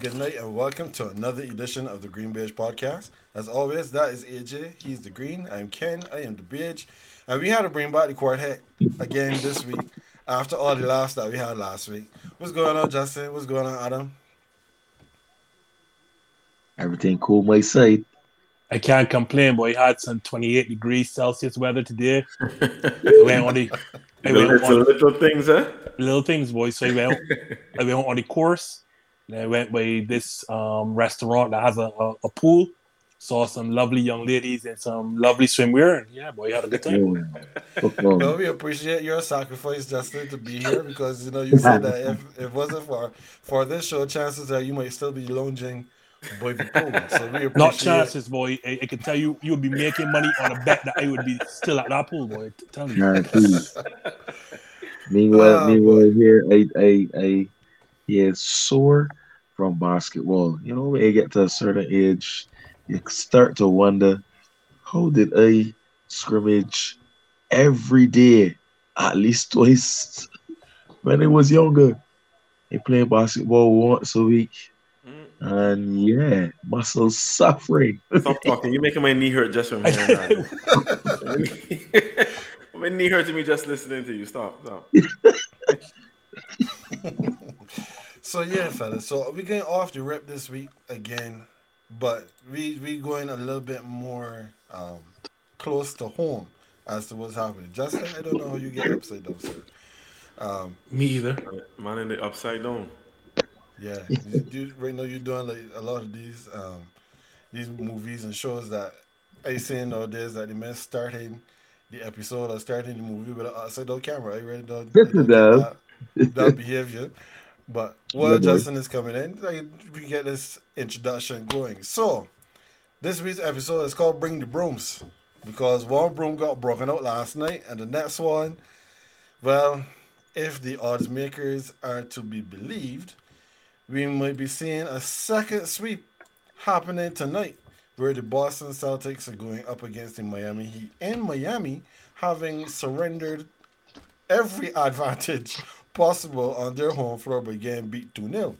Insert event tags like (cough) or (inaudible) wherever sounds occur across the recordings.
Hello, hello, good night, and welcome to another edition of the GreenBaje Podcast. As always, that is AJ. He's the green. I'm Ken. I am the beige. And we had to bring back the quartet again this week after all the laughs that we had last week. What's going on, Justin? What's going on, Adam? Everything cool, my side. I can't complain, boy. I had some 28 degrees Celsius weather today. (laughs) I went on the, I The went little, on little things, eh? little things, boy. So I went, I went on the course. And I went by this um, restaurant that has a, a, a pool. Saw some lovely young ladies and some lovely swimwear. And yeah, boy, you had a good time. Yeah. Fuck. Well, we appreciate your sacrifice, Justin, to be here because you know you said that if, if it wasn't for for this show, chances are you might still be lounging boy the pool. So we appreciate Not chances, boy. I, I can tell you, you would be making money on a bet that I would be still at that pool, boy. Tell you. Guaranteed. (laughs) Meanwhile, Ah, meanwhile, here I I I yeah sore from basketball. You know, when you get to a certain age, you start to wonder, how did I scrimmage every day, at least twice when I was younger? I play basketball once a week, Mm. and yeah, muscles suffering. Stop talking. You're making my knee hurt just from hearing that. (laughs) (laughs) my knee hurting me just listening to you. Stop. Stop. (laughs) So yeah, fellas. So we're going off the rip this week again, but we we going a little bit more um close to home as to what's happening. Justin, I don't know how you get upside down, sir. Um, Me either. Man in the upside down. yeah, you, you, right now you're doing like a lot of these um these movies and shows that I seen nowadays that the men starting the episode or starting the movie with an upside down camera. I really don't, I Yes, don't it get does. that, that behavior. But while Yeah. Justin is coming in, like, we get this introduction going. So, this week's episode is called Bring the Brooms because one broom got broken out last night, and the next one, well, if the odds makers are to be believed, we might be seeing a second sweep happening tonight where the Boston Celtics are going up against the Miami Heat in Miami, having surrendered every (laughs) advantage possible on their home floor by getting beat 2 0.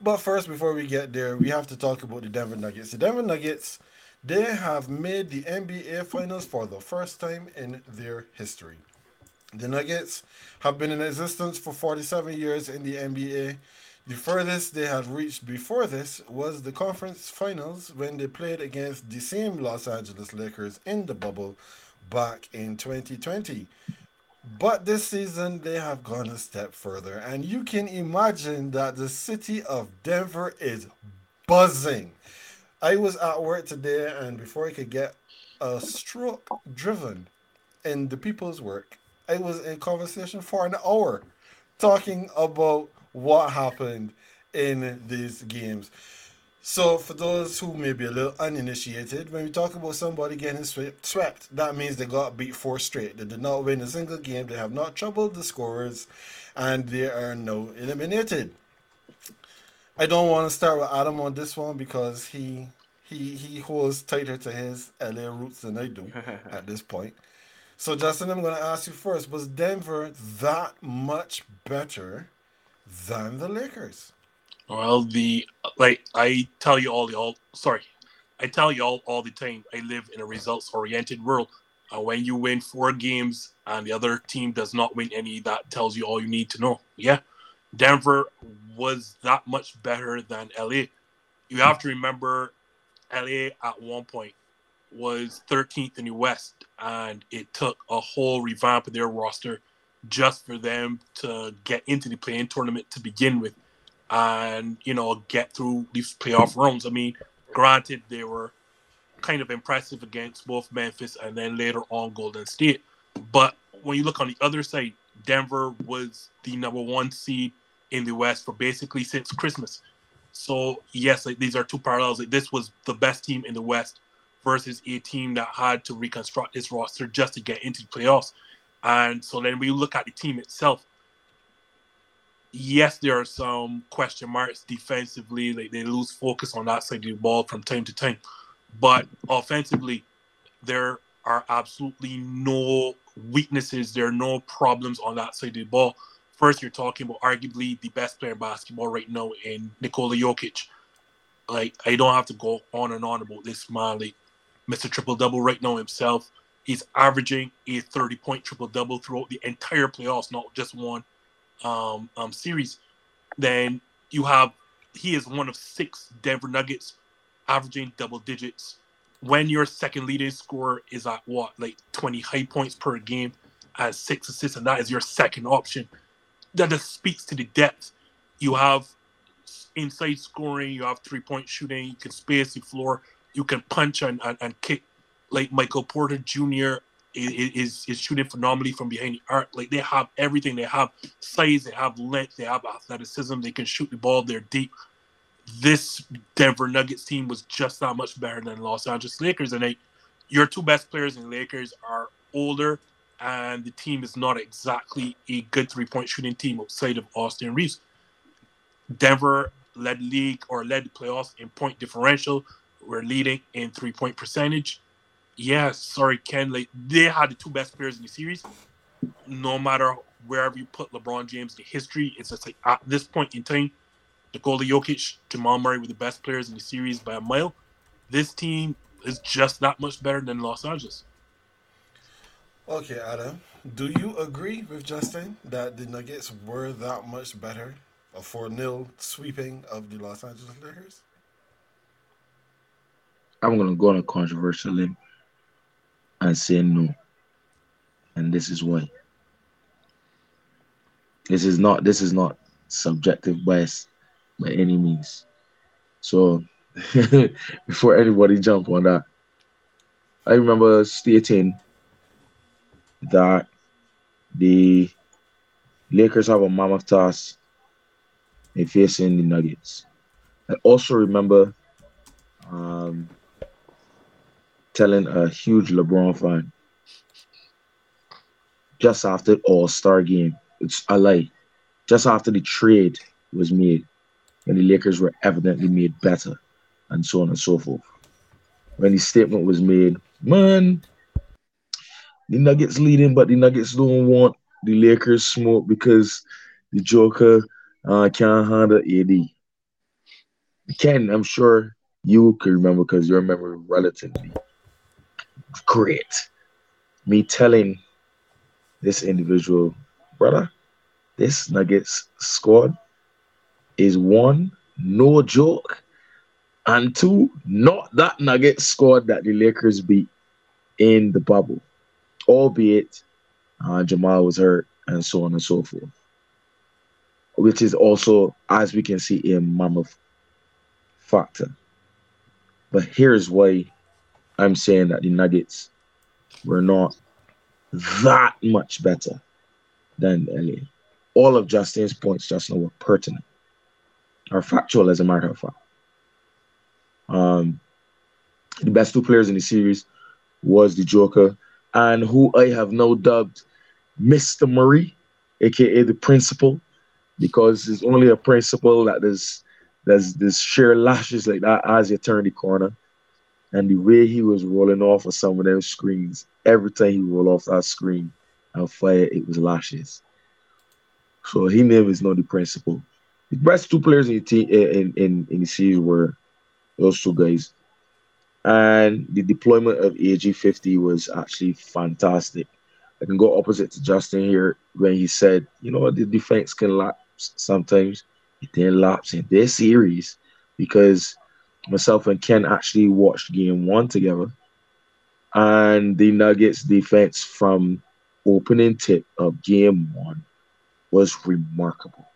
But first, before we get there, we have to talk about the Denver Nuggets. The Denver Nuggets, they have made the NBA Finals for the first time in their history. The Nuggets have been in existence for 47 years in the NBA. The furthest they had reached before this was the conference finals when they played against the same Los Angeles Lakers in the bubble back in 2020. But this season, they have gone a step further, and you can imagine that the city of Denver is buzzing. I was at work today, and before I could get a stroke driven in the people's work, I was in conversation for an hour talking about what happened in these games. So, for those who may be a little uninitiated, when we talk about somebody getting swept, that means they got beat four straight. They did not win a single game. They have not troubled the scorers, and they are now eliminated. I don't want to start with Adam on this one because he he he holds tighter to his LA roots than I do (laughs) at this point. So, Justin, I'm going to ask you first: Was Denver that much better than the Lakers? Well, the like I tell you all the all sorry, I tell you all all the time. I live in a results oriented world. And when you win four games and the other team does not win any, that tells you all you need to know. Yeah, Denver was that much better than LA. You have to remember, LA at one point was 13th in the West, and it took a whole revamp of their roster just for them to get into the play-in tournament to begin with and you know get through these playoff rounds. I mean, granted they were kind of impressive against both Memphis and then later on Golden State, but when you look on the other side, Denver was the number one seed in the West for basically since Christmas. So yes, like these are two parallels. Like this was the best team in the West versus a team that had to reconstruct its roster just to get into the playoffs. And so then we look at the team itself yes, there are some question marks defensively. Like they lose focus on that side of the ball from time to time. But offensively, there are absolutely no weaknesses. There are no problems on that side of the ball first you're talking about arguably the best player in basketball right now in Nikola Jokic. Like I don't have to go on and on about this man, like Mr. Triple Double right now himself. He's averaging a 30 point triple double throughout the entire playoffs, not just one um, um, series. Then you have he is one of six Denver Nuggets averaging double digits. When your second leading scorer is at what, like 20 high points per game as six assists, and that is your second option, that just speaks to the depth. You have inside scoring, you have three point shooting, you can space the floor, you can punch and, and, and kick. Like Michael Porter Jr. is is shooting phenomenally from behind the arc. Like they have everything. They have size, they have length, they have athleticism. They can shoot the ball. They're deep. This Denver Nuggets team was just that much better than Los Angeles Lakers, and they, your two best players in Lakers are older, and the team is not exactly a good three point shooting team outside of Austin Reaves. Denver led league or led the playoffs in point differential. We're leading in three point percentage yeah, sorry, Ken. Like they had the two best players in the series. No matter wherever you put LeBron James in history, it's just like at this point in time, Nikola Jokic, Jamal Murray were the best players in the series by a mile. This team is just that much better than Los Angeles. Okay, Adam, do you agree with Justin that the Nuggets were that much better? A 4 0 sweeping of the Los Angeles Lakers? I'm going to go on a controversial limb and say no. And this is why. This is not this is not subjective bias by any means. So (laughs) before anybody jump on that, I remember stating that the Lakers have a mammoth task in facing the Nuggets. I also remember um, telling a huge LeBron fan just after All Star game. It's a lie. Just after the trade was made, when the Lakers were evidently made better, and so on and so forth. When the statement was made, man, the Nuggets leading, but the Nuggets don't want the Lakers smoke because the Joker uh, can't handle AD. Ken, I'm sure you can remember because your memory relatively great. Me telling this individual, brother, this Nuggets squad is one, no joke, and two, not that Nuggets squad that the Lakers beat in the bubble, albeit uh, Jamal was hurt and so on and so forth. Which is also, as we can see, a mammoth factor. But here's why I'm saying that the Nuggets were not that much better than LA. All of Justin's points just now were pertinent or factual, as a matter of fact. Um, the best two players in the series was the Joker, and who I have now dubbed Mr. Murray, aka the principal, because it's only a principal that there's there's this sheer lashes like that as you turn the corner and the way he was rolling off of some of those screens, every time he rolled off that screen and fire, it was lashes. So he never is not the principal. The best two players in the team eh, in, in, in the series were those two guys. And the deployment of AG50 was actually fantastic. I can go opposite to Justin here when he said, you know, the defense can lapse sometimes. It didn't lapse in this series because myself and Ken actually watched game one together. And the Nuggets defense from opening tip of game one was remarkable.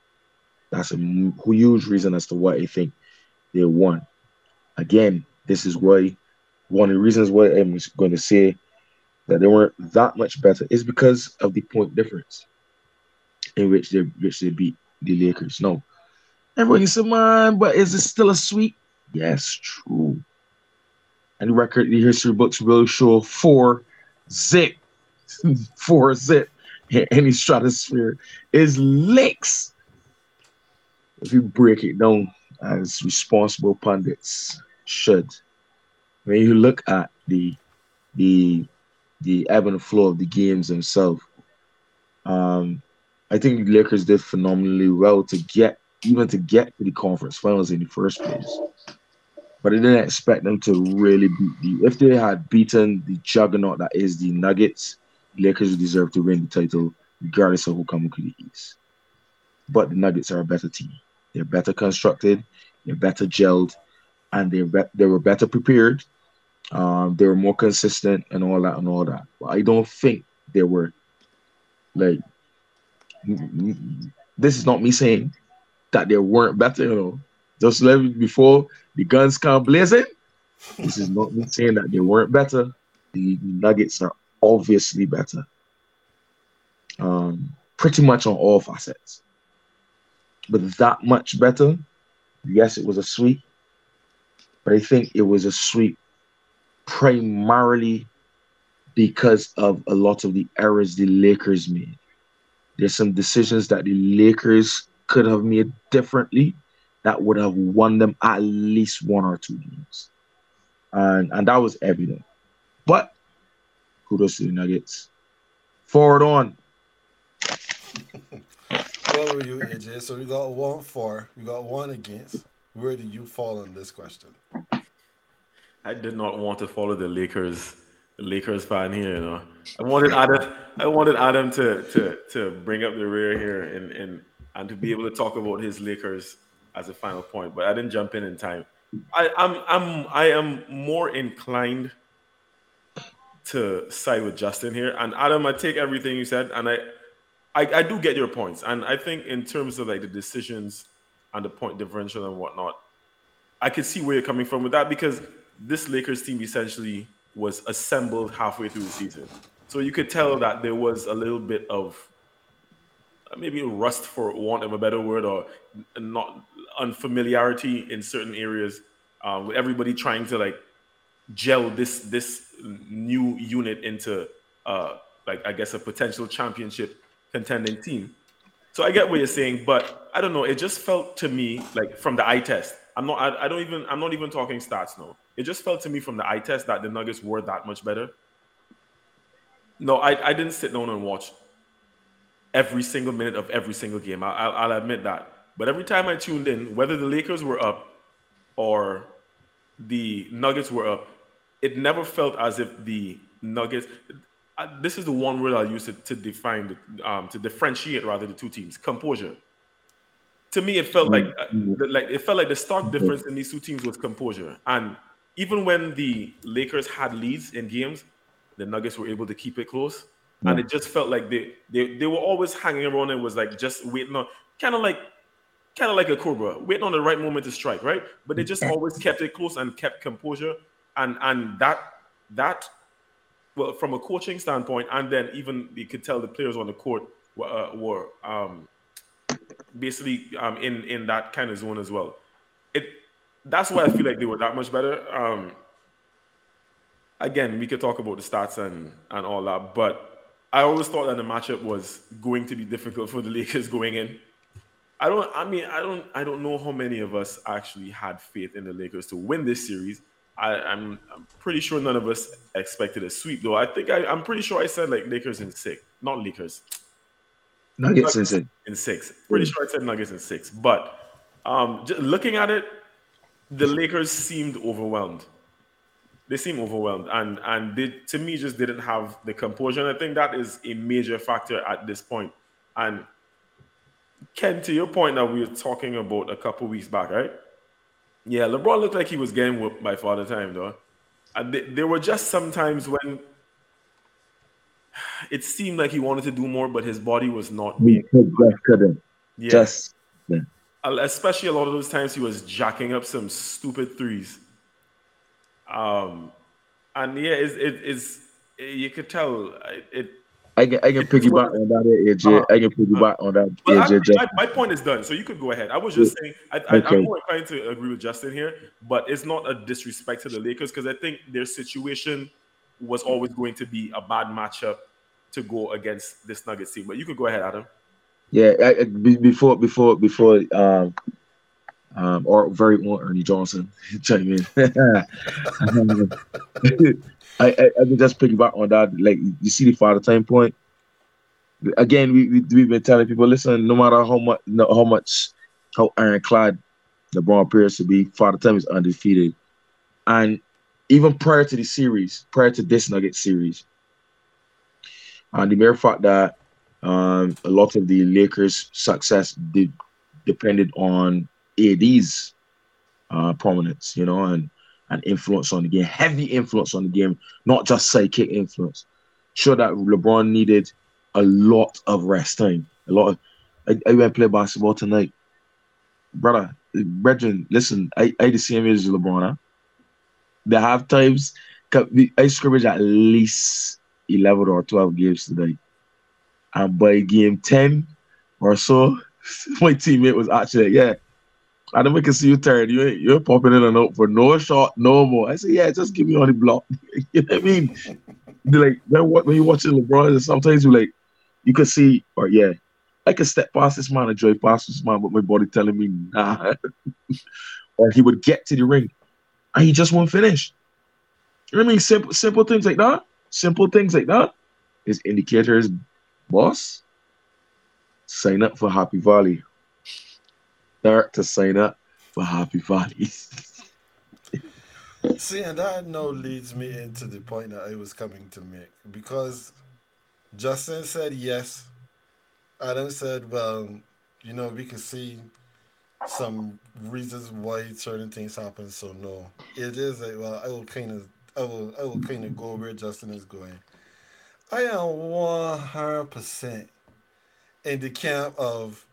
That's a huge reason as to why I think they won. Again, this is why one of the reasons why I'm going to say that they weren't that much better is because of the point difference in which they which they beat the Lakers. No, everybody said, "Man, but is it still a sweep?" Yes, true. And record, the history books will show four zip, (laughs) four zip in any stratosphere is licks. If you break it down as responsible pundits should, when you look at the the the ebb and flow of the games themselves, um, I think the Lakers did phenomenally well to get even to get to the conference finals in the first place. But I didn't expect them to really beat the. If they had beaten the juggernaut that is the Nuggets, Lakers would deserve to win the title, regardless of who comes to the East. But the Nuggets are a better team. They're better constructed, they're better gelled, and they be- they were better prepared. Um, they were more consistent and all that and all that. But I don't think they were like this is not me saying that they weren't better, you know. Just let before the guns come blazing. This is not me saying that they weren't better. The Nuggets are obviously better. Um, pretty much on all facets. But that much better. Yes, it was a sweep. But I think it was a sweep primarily because of a lot of the errors the Lakers made. There's some decisions that the Lakers could have made differently that would have won them at least one or two games. And and that was evident. But kudos to the Nuggets. Forward on. What were you, AJ? So we got one for, we got one against. Where do you fall on this question? I did not want to follow the Lakers, the Lakers fan here. You know, I wanted Adam, I wanted Adam to to to bring up the rear here and and and to be able to talk about his Lakers as a final point, but I didn't jump in in time. I, I'm I'm I am more inclined to side with Justin here, and Adam. I take everything you said, and I, I I do get your points, and I think in terms of like the decisions and the point differential and whatnot, I can see where you're coming from with that because this Lakers team essentially was assembled halfway through the season. So you could tell that there was a little bit of maybe rust, for want of a better word, or not unfamiliarity in certain areas, um, with everybody trying to like gel this this new unit into uh, like I guess a potential championship contending team. So I get what you're saying, but I don't know. It just felt to me like from the eye test. I'm not. I, I don't even. I'm not even talking stats No, It just felt to me from the eye test that the Nuggets were that much better. No, I, I didn't sit down and watch every single minute of every single game. I, I'll, I'll admit that. But every time I tuned in, whether the Lakers were up or the Nuggets were up, it never felt as if the Nuggets. uh, This is the one word I'll use to, to define, the, um, to differentiate rather the two teams. Composure. To me, it felt like uh, the- like it felt like the stark difference in these two teams was composure. And even when the Lakers had leads in games, the Nuggets were able to keep it close. And it just felt like they, they they were always hanging around and was like just waiting on kind of like kind of like a cobra, waiting on the right moment to strike, right? But they just always kept it close and kept composure. And and that that well, from a coaching standpoint, and then even you could tell the players on the court were, uh, were um, basically um, in in that kind of zone as well. It that's why I feel like they were that much better. Um, again, we could talk about the stats and and all that, but I always thought that the matchup was going to be difficult for the (laughs) Lakers going in. I don't. I mean, I don't. I don't know how many of us actually had faith in the Lakers to win this series. I, I'm, I'm pretty sure none of us expected a sweep, though. I think I, I'm pretty sure I said like Lakers in six, not Lakers Nuggets is it. in six. Pretty sure I said Nuggets in six. But um, just looking at it, the Lakers seemed overwhelmed. They seemed overwhelmed, and and they to me just didn't have the composure. And I think that is a major factor at this point. And Ken, to your point that we were talking about a couple weeks back, right? Yeah, LeBron looked like he was getting whooped by Father Time, though. And th- there were just some times when it seemed like he wanted to do more, but his body was not We could, just couldn't. Yeah. Just especially a lot of those times he was jacking up some stupid threes. Um, and yeah, it's, it, it's you could tell it. it I can I can piggyback on that AJ. Uh, I can piggyback on that AJ. actually, my, my point is done, so you could go ahead. I was just saying, I, I, Okay. I'm more inclined to agree with Justin here, but it's not a disrespect to the Lakers because I think their situation was always going to be a bad matchup to go against this Nuggets team. But you could go ahead, Adam. Yeah, I, I- before before before um um or very own Ernie Johnson (laughs) chime in. (laughs) I, I I can just piggyback on that. Like you see the father time point. again, we, we we've been telling people, listen, no matter how much, no, how much, how ironclad LeBron appears to be, Father Time is undefeated, and even prior to the series, prior to this Nugget series, and the mere fact that um, a lot of the Lakers' success did, depended on AD's uh, prominence, you know, and and influence on the game, heavy influence on the game, not just psychic influence. Sure that LeBron needed a lot of rest time. A lot of I, I went play basketball tonight. Brother, brethren, listen, I, I the same age as LeBron. Huh? The half times I scrimmage at least 11 or 12 games today. And by game 10 or so, (laughs) my teammate was actually, yeah, I don't see you turn. You ain't you're popping in and out for no shot, no more. I say, yeah, just give me on the block. (laughs) you know what I mean? like then what when you watching LeBron, sometimes you like you can see, or yeah, I can step past this man and drive past this man, but my body telling me nah. (laughs) or he would get to the ring and he just won't finish. You know what I mean? Simple simple things like that. Simple things like that. that is indicators, boss. Sign up for Happy Valley. Start to sign up for Happy Valley. (laughs) See, and that now leads me into the point that I was coming to make because Justin said yes. Adam said, well, you know, we can see some reasons why certain things happen. So no, it is like, well, I will kind of, I will, I will kind of go where Justin is going. I am one hundred percent in the camp of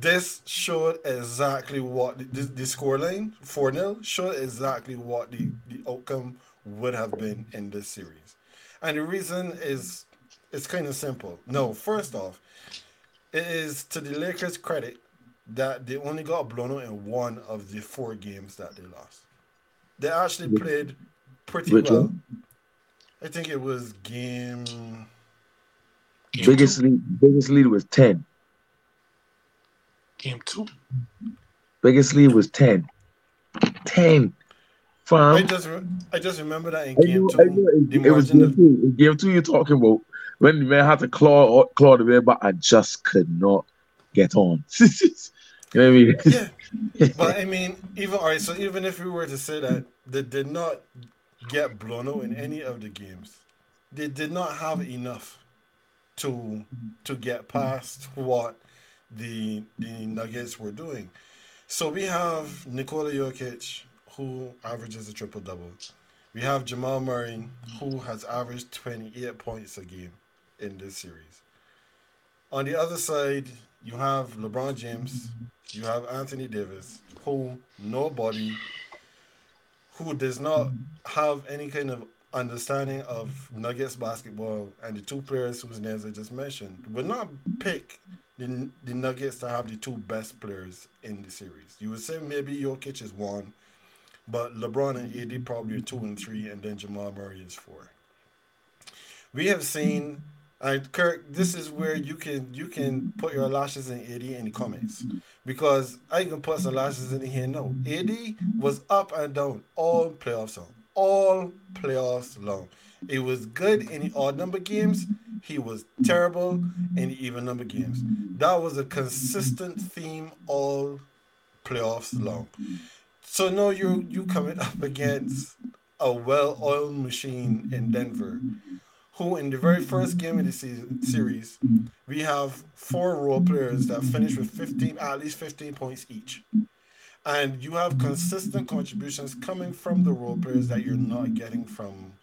this showed exactly what the, the, the scoreline 4 0 showed exactly what the, the outcome would have been in this series. And the reason is it's kind of simple. No, first off, it is to the Lakers' credit that they only got blown out in one of the four games that they lost. They actually played pretty Which well. One? I think it was game. game biggest two? lead, biggest lead was ten. Game two. Biggest lead was 10. 10. Fam. I just, I just remember that in game two. it, it was game of... two. In game two, you're talking about when the man had to claw, claw the man, but I just could not get on. (laughs) you know what I mean? yeah. But I mean, even all right. So even if we were to say that they did not get blown out in any of the games, they did not have enough to to get past what the the Nuggets were doing. So we have Nikola Jokic, who averages a triple double. We have Jamal Murray, who has averaged 28 points a game in this series. On the other side, you have LeBron James, you have Anthony Davis, who nobody who does not have any kind of understanding of Nuggets basketball and the two players whose names I just mentioned would not pick the, the Nuggets to have the two best players in the series. You would say maybe Jokic is one, but LeBron and AD probably are two and three, and then Jamal Murray is four. We have seen, and Kirk, this is where you can you can put your lashes in AD in the comments because I can put some lashes in here. No, AD was up and down all playoffs long, all playoffs long. It was good in odd number games. He was terrible in the even number games. That was a consistent theme all playoffs long. So now you you coming up against a well-oiled machine in Denver, who in the very first game of the season, series, we have four role players that finish with 15, at least 15 points each. And you have consistent contributions coming from the role players that you're not getting from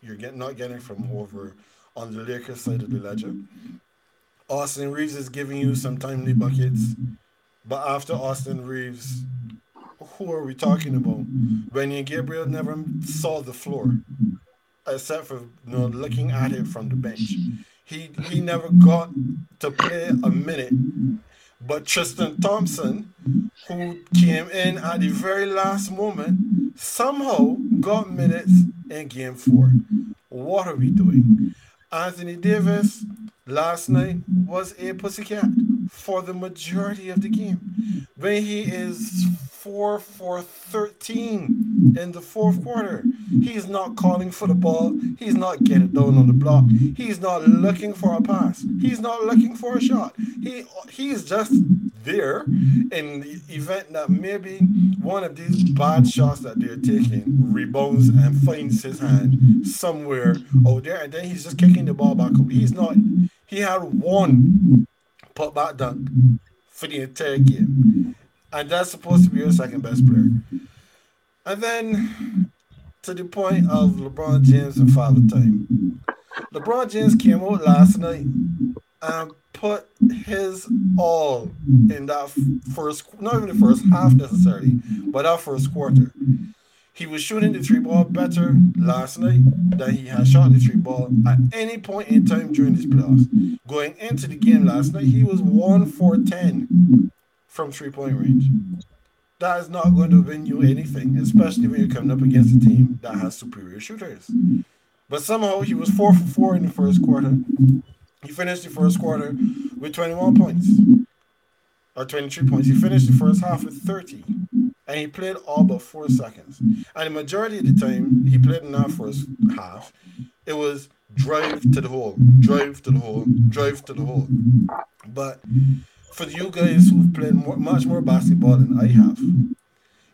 you're get, not getting from over on the Lakers side of the ledger. Austin Reaves is giving you some timely buckets, but after Austin Reaves, who are we talking about? Wenyen Gabriel never saw the floor, except for you know looking at it from the bench. He he never got to play a minute. But Tristan Thompson, who came in at the very last moment, somehow got minutes in game four. What are we doing? Anthony Davis last night was a pussycat for the majority of the game. When he is 4 for 13 in the fourth quarter. He's not calling for the ball. He's not getting down on the block. He's not looking for a pass. He's not looking for a shot. He he's just there in the event that maybe one of these bad shots that they're taking rebounds and finds his hand somewhere out there, and then he's just kicking the ball back up. He's not. He had one put back dunk for the entire game, and that's supposed to be your second best player. And then to the point of LeBron James and Father Time. LeBron James came out last night and put his all in that first, not even the first half necessarily, but that first quarter. He was shooting the three ball better last night than he had shot the three ball at any point in time during this playoffs. Going into the game last night, he was one for ten from three point range. That is not going to win you anything, especially when you're coming up against a team that has superior shooters. But somehow he was four for four in the first quarter. He finished the first quarter with 21 points or 23 points. He finished the first half with 30 and he played all but four seconds. And the majority of the time he played in that first half, it was drive to the hole, drive to the hole, drive to the hole. But for you guys who've played more, much more basketball than I have,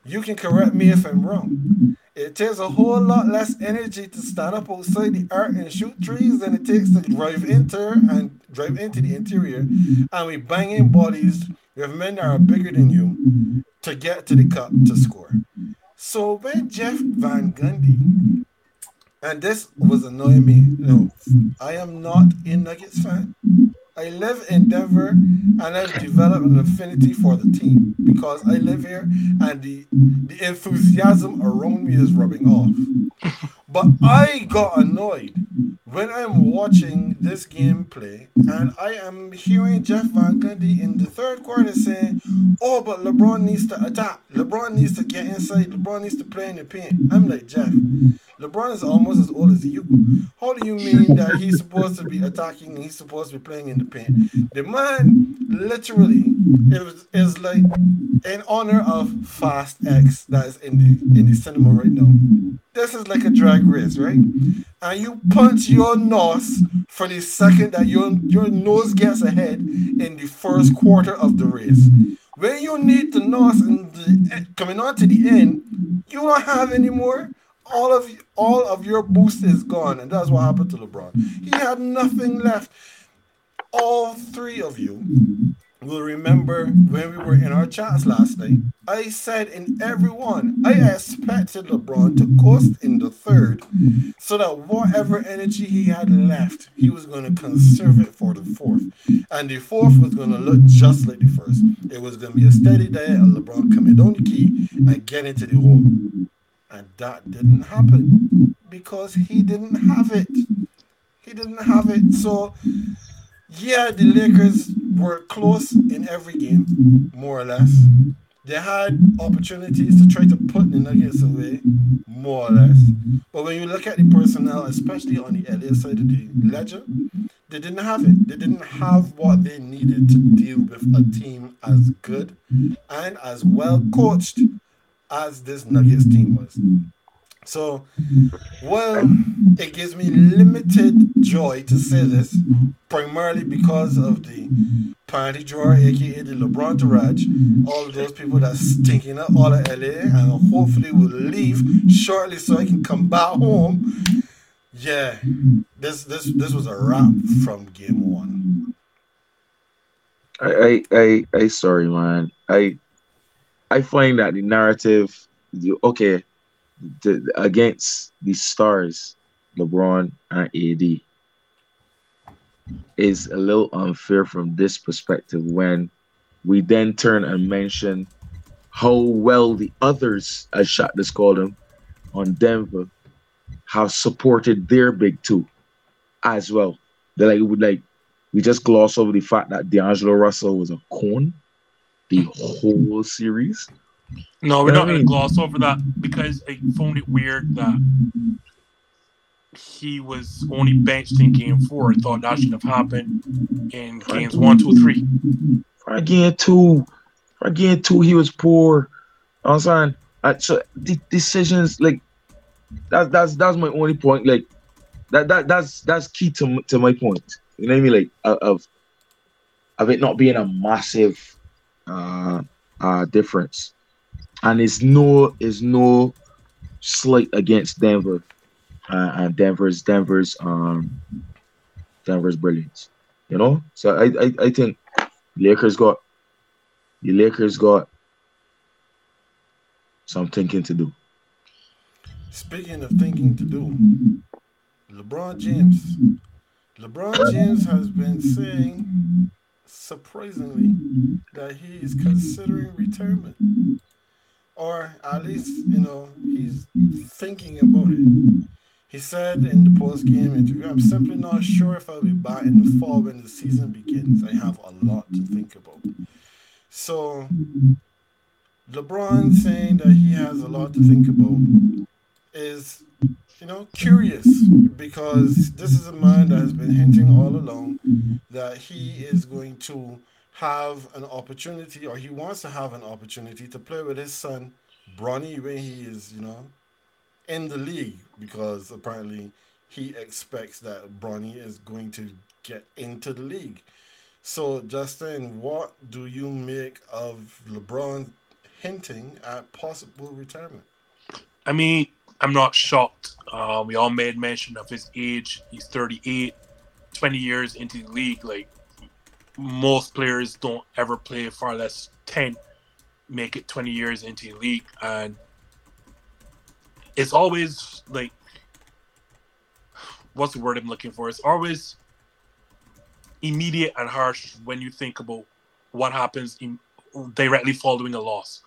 you can correct me if I'm wrong. It takes a whole lot less energy to stand up outside the arc and shoot trees than it takes to drive into and drive into the interior. And we banging bodies with men that are bigger than you to get to the cup to score. So when Jeff Van Gundy, and this was annoying me. No, I am not a Nuggets fan. I live in Denver and I've developed an affinity for the team because I live here and the the enthusiasm around me is rubbing off. But I got annoyed when I'm watching this gameplay and I am hearing Jeff Van Gundy in the third quarter saying, Oh, but LeBron needs to attack. LeBron needs to get inside. LeBron needs to play in the paint. I'm like, Jeff, LeBron is almost as old as you. How do you mean that he's supposed to be attacking and he's supposed to be playing in the paint? The man literally is, like in honor of Fast X that is in the in the cinema right now. This is like a drag race, right? And you punch your nose for the second that your your nose gets ahead in the first quarter of the race. When you need the nose and coming on to the end, you don't have any more all of all of your boost is gone, and that's what happened to LeBron. He had nothing left. All three of you will remember when we were in our chats last night. I said in every one, I expected LeBron to coast in the third, so that whatever energy he had left, he was going to conserve it for the fourth, and the fourth was going to look just like the first. It was going to be a steady diet of LeBron coming down the key and getting to the hole. And that didn't happen because he didn't have it. He didn't have it. So, yeah, the Lakers were close in every game, more or less. They had opportunities to try to put the Nuggets away, more or less. But when you look at the personnel, especially on the LA side of the ledger, they didn't have it. They didn't have what they needed to deal with a team as good and as well coached as this Nuggets team was. So, well, it gives me limited joy to say this, primarily because of the party drawer, aka the LeBron Tourage, all of those people that's stinking up all of LA and hopefully will leave shortly so I can come back home. Yeah, this this this was a wrap from game one. I, I, I, I sorry, man. I, I find that the narrative, okay, the, against the stars, LeBron and AD, is a little unfair from this perspective when we then turn and mention how well the others, as Shot just called them, on Denver, have supported their big two as well. They're like, like we just gloss over the fact that D'Angelo Russell was a corn the whole series. No, we're not going to gloss over that because I found it weird that he was only benched in game four. I thought that should have happened in games one, two, three. For game two, for game two, he was poor. I'm saying, so the decisions like that's that's that's my only point. Like that that that's that's key to to my point. You know what I mean? Like of of it not being a massive uh uh difference, and it's no it's no slight against Denver, uh, and Denver's Denver's um Denver's brilliance. You know, so I I, I think Lakers got the Lakers got some thinking to do. Speaking of thinking to do, LeBron James. LeBron James has been saying, surprisingly, that he is considering retirement. Or at least, you know, he's thinking about it. He said in the post game interview, I'm simply not sure if I'll be back in the fall when the season begins. I have a lot to think about. So, LeBron saying that he has a lot to think about is, you know, curious because this is a man that has been hinting all along that he is going to have an opportunity or he wants to have an opportunity to play with his son, Bronny, when he is, you know, in the league because apparently he expects that Bronny is going to get into the league. So, Justin, what do you make of LeBron hinting at possible retirement? I mean, I'm not shocked. Uh, we all made mention of his age. He's 38, 20 years into the league. Like, most players don't ever play far less 10, make it 20 years into the league. And it's always like what's the word I'm looking for? It's always immediate and harsh when you think about what happens in, directly following a loss.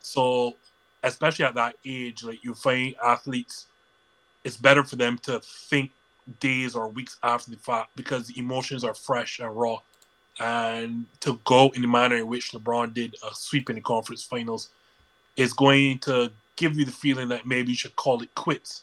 So, especially at that age, like you find athletes, it's better for them to think days or weeks after the fact because the emotions are fresh and raw. And to go in the manner in which LeBron did a sweep in the conference finals is going to give you the feeling that maybe you should call it quits.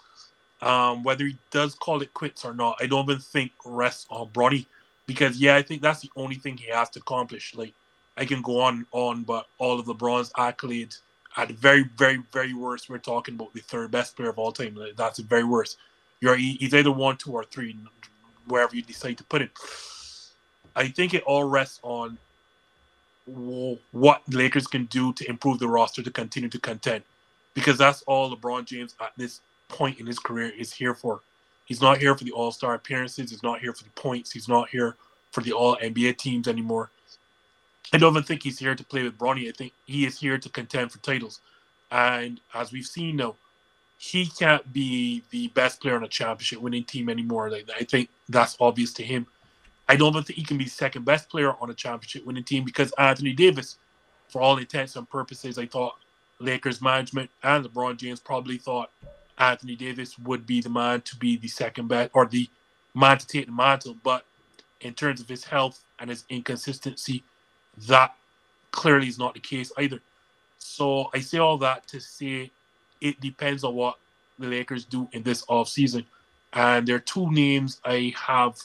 Um, whether he does call it quits or not, I don't even think rests on Bronny because yeah, I think that's the only thing he has to accomplish. Like I can go on and on, but all of LeBron's accolades at the very, very, very worst, we're talking about the third best player of all time. That's the very worst. You're he's either one, two, or three, wherever you decide to put it. I think it all rests on what Lakers can do to improve the roster to continue to contend because that's all LeBron James at this point in his career is here for. He's not here for the All Star appearances. He's not here for the points. He's not here for the All NBA teams anymore. I don't even think he's here to play with Bronny. I think he is here to contend for titles. And as we've seen now, he can't be the best player on a championship winning team anymore. Like I think that's obvious to him. I don't even think he can be second best player on a championship winning team because Anthony Davis, for all intents and purposes, I thought Lakers management and LeBron James probably thought Anthony Davis would be the man to be the second best or the man to take the mantle. But in terms of his health and his inconsistency, that clearly is not the case either. So I say all that to say it depends on what the Lakers do in this offseason. And there are two names I have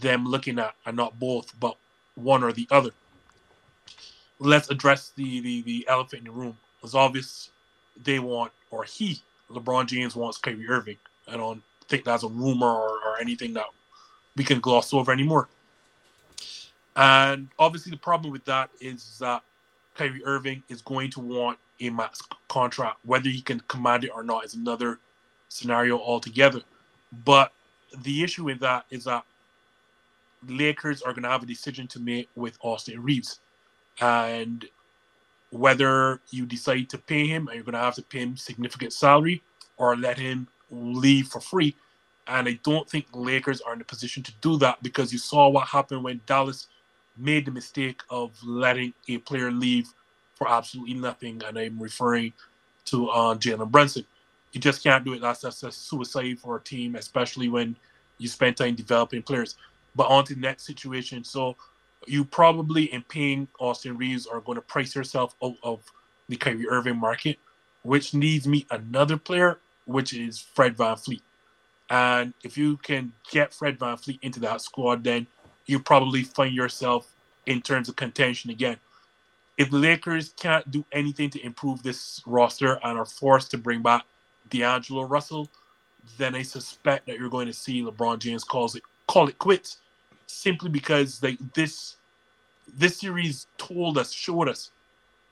them looking at, and not both, but one or the other. Let's address the, the, the elephant in the room It's obvious they want, or he, LeBron James wants Kyrie Irving. I don't think that's a rumor or, or anything that we can gloss over anymore. And obviously, the problem with that is that Kyrie Irving is going to want a max contract. Whether he can command it or not is another scenario altogether. But the issue with that is that Lakers are going to have a decision to make with Austin Reaves. And whether you decide to pay him and you're going to have to pay him significant salary or let him leave for free. And I don't think Lakers are in a position to do that because you saw what happened when Dallas made the mistake of letting a player leave for absolutely nothing. And I'm referring to uh, Jalen Brunson. You just can't do it. That's, that's a suicide for a team, especially when you spend time developing players. But on to the next situation. So you probably in paying Austin Reaves are going to price yourself out of the Kyrie Irving market, which needs me another player, which is Fred VanVleet. And if you can get Fred VanVleet into that squad, then you probably find yourself in terms of contention again. if the Lakers can't do anything to improve this roster and are forced to bring back D'Angelo Russell, then I suspect that you're going to see LeBron James calls it call it quits, simply because like this this series told us, showed us,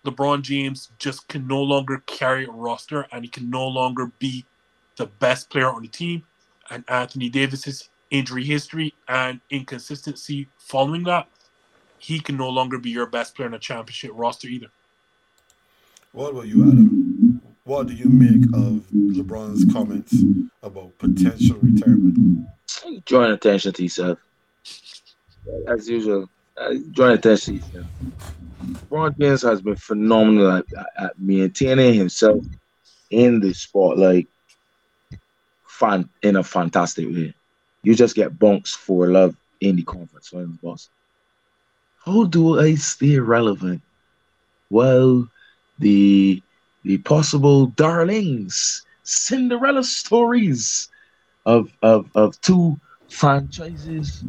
LeBron James just can no longer carry a roster and he can no longer be the best player on the team. And Anthony Davis's injury history and inconsistency following that, he can no longer be your best player in a championship roster either. What about you, Adam? What do you make of LeBron's comments about potential retirement? Drawing attention to yourself. As usual, uh, drawing attention to yourself. LeBron James has been phenomenal at, at maintaining himself in the spotlight fan, in a fantastic way. You just get bunks for love in the conference finals, boss. How do I stay relevant? Well, the the possible darlings, Cinderella stories of of, of two franchises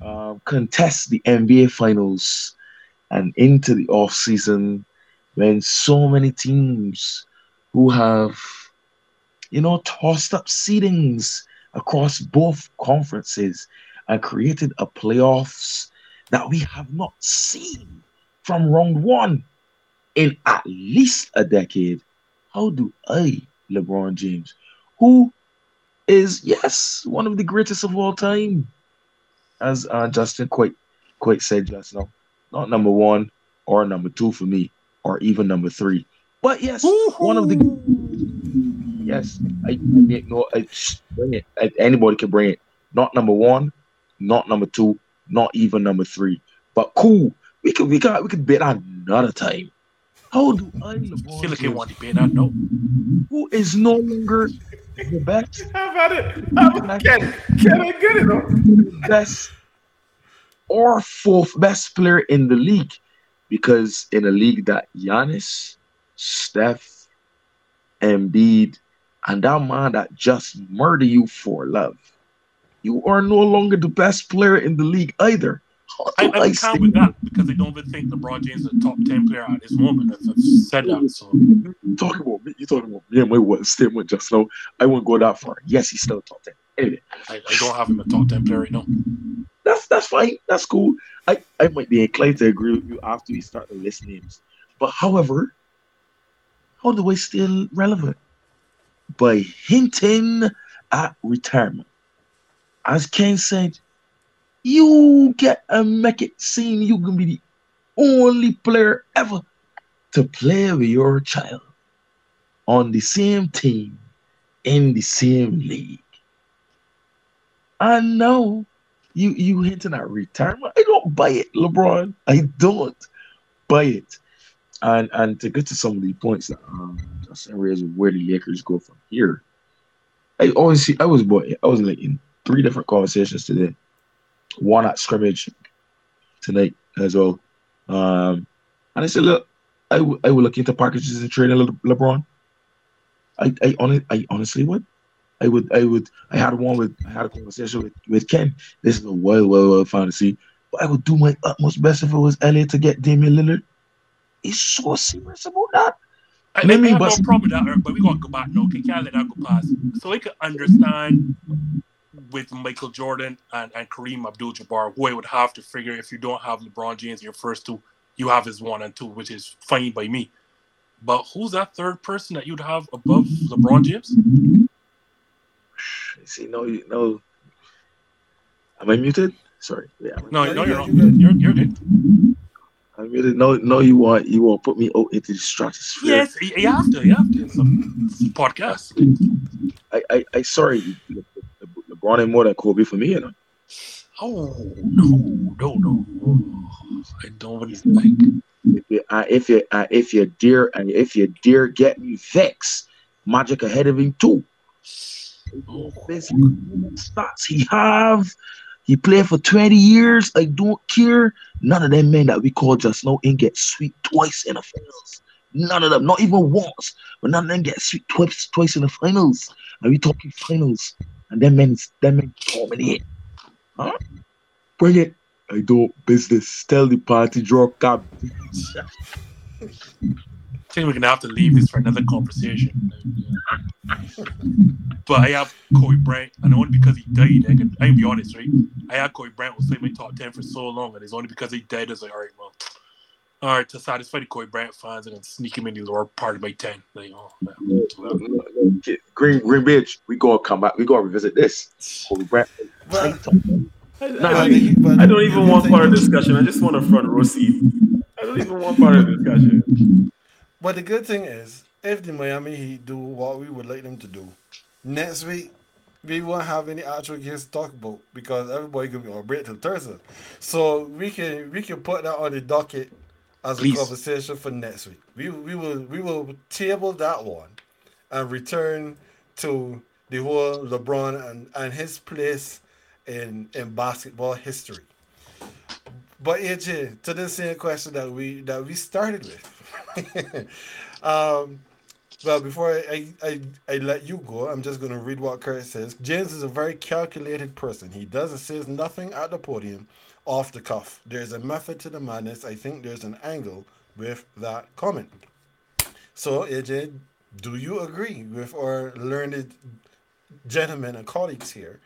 um, contest the NBA finals and into the off season when so many teams who have you know tossed up seedings across both conferences and created a playoffs that we have not seen from round one in at least a decade. How do I, LeBron James, who is yes one of the greatest of all time, as uh, Justin quite quite said just now, not number one or number two for me, or even number three, but yes, one of the yes, I, I no, I, bring it. I, anybody can bring it. Not number one, not number two, not even number three. But cool, we could we got we could bet another time. How do I LeBron feel like they James, want to pay that no. who is no longer the best, (laughs) Have at it. Have it. Can, can I get it? best or fourth best player in the league? Because in a league that Giannis, Steph, Embiid, and that man that just murder you for love, you are no longer the best player in the league either. I, do I I would count with that because I don't even think LeBron James is a top ten player at this moment. I've, I've said that. So You talking about me? You talking about me and my what statement just now? I won't go that far. Yes, he's still top ten. Anyway, I, I don't have him a top ten player right now. that's that's fine. That's cool. I, I might be inclined to agree with you after we start the list names. But however, how do I still relevant? By hinting at retirement. As Ken said, you get a make it seem you can be the only player ever to play with your child on the same team in the same league. I know you you hinting at retirement. I don't buy it, LeBron. I don't buy it. And and to get to some of the points that um Justin where the Lakers go from here. I always see I was boy I was like in three different conversations today. One at scrimmage tonight as well. Um and I said, look, I would I would look into packages and trading Le- LeBron. I I, hon- I honestly would. I would, I would, I had one with, I had a conversation with, with Ken. This is a wild, wild, wild fantasy. But I would do my utmost best if it was LA to get Damian Lillard. He's so serious about that. I, I, Let me have no bust- problem with that, but we gotta go back now. Okay, can't let that go past. So I could understand with Michael Jordan and, and Kareem Abdul-Jabbar, who I would have to figure if you don't have LeBron James in your first two, you have his one and two, which is fine by me. But who's that third person that you'd have above LeBron James? (sighs) See, no, you no. Am I muted? Sorry. Yeah, I'm, No, no, you you're good, not. you You're, you're good. I'm muted. No, no, you want, you want to put me out into the stratosphere. Yes, you have to. You have to. It's a, it's a podcast. I, I, I, sorry. Le- Le- LeBron ain't more than Kobe for me, you know. Oh no, no, no. I don't really think. If you, uh, if you, uh, if you dare, and if you dare get me vexed, Magic ahead of him too. Oh, Best stats he have. He played for 20 years. I don't care. None of them men that we call just now ain't get sweet twice in the finals. None of them, not even once, but none of them get sweet twice twice in the finals. And we talking finals. And them men, them men dominate. Huh? Bring it. I don't business. Tell the party draw cab. (laughs) I think we're gonna have to leave this for another conversation. but I have Kobe Bryant, and only because he died, I can, I can be honest, right? I had Kobe Bryant was in my top ten for so long, and it's only because he died. I was like, all right, well, all right, to satisfy the Kobe Bryant fans, and then sneak him into the lower part of my ten. Like, oh, man. Green Green Ridge, we gonna come back. We gonna revisit this. Kobe Bryant. But, I, I Nah, don't, even- but- I don't even want part of the discussion. I just want a front row seat. I don't even want part of the discussion. But the good thing is, if the Miami Heat do what we would like them to do, next week we won't have any actual games to talk about because everybody gonna be on break till Thursday. So we can we can put that on the docket as Please. a conversation for next week. We we will we will table that one and return to the whole LeBron and, and his place in in basketball history. But AJ, to the same question that we that we started with. (laughs) um, well, before I, I, I let you go, I'm just going to read what Kurt says. James is a very calculated person. He does and says nothing at the podium off the cuff. There's a method to the madness. I think there's an angle with that comment. So, AJ, do you agree with our learned gentlemen and colleagues here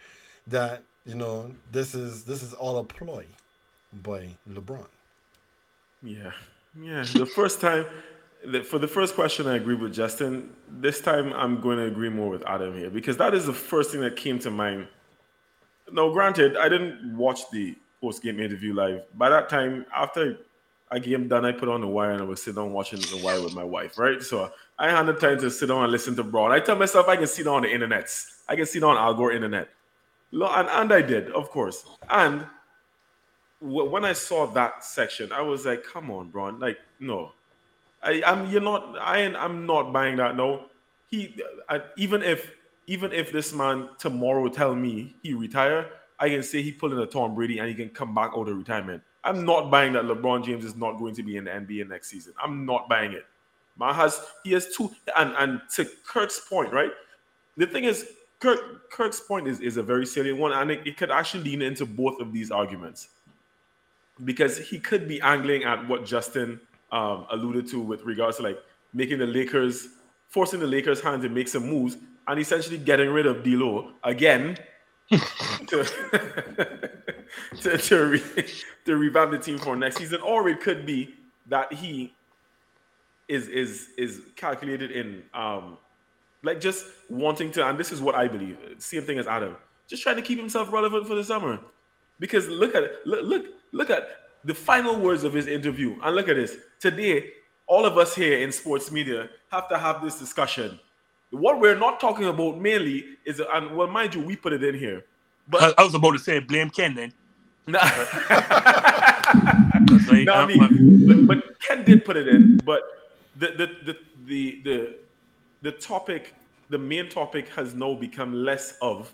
that you know this is this is all a ploy by LeBron? Yeah, yeah. The first time, the, for the first question, I agree with Justin. This time, I'm going to agree more with Adam here because that is the first thing that came to mind. Now, granted, I didn't watch the post game interview live. By that time, after a game done, I put on the wire and I was sitting down watching the wire with my wife, right? So I had the time to sit down and listen to Bron. I tell myself I can down on the internet. I can down on Al Gore internet. And, and I did, of course. And when I saw that section, I was like, "Come on, Bron! Like, no, I, I'm you're not. I am I'm not buying that. No, he I, even if even if this man tomorrow tell me he retire, I can say he pulling a Tom Brady and he can come back out of retirement. I'm not buying that LeBron James is not going to be in the NBA next season. I'm not buying it. Man has he has two and and to Kirk's point, right? The thing is, Kirk Kirk's point is, is a very salient one, and it, it could actually lean into both of these arguments because he could be angling at what Justin um, alluded to with regards to like making the Lakers, forcing the Lakers' hand to make some moves, and essentially getting rid of D'Lo again to (laughs) to to, re, to revamp the team for next season, or it could be that he is is is calculated in um like just wanting to, and this is what I believe. Same thing as Adam, just trying to keep himself relevant for the summer. Because look at it, look, look, look at the final words of his interview, and look at this. Today, all of us here in sports media have to have this discussion. What we're not talking about mainly is, and well, mind you, we put it in here, but I, was about to say blame Ken then. no, Like, no, I mean, but, but Ken did put it in. But the the the the the, the topic, the main topic, has now become less of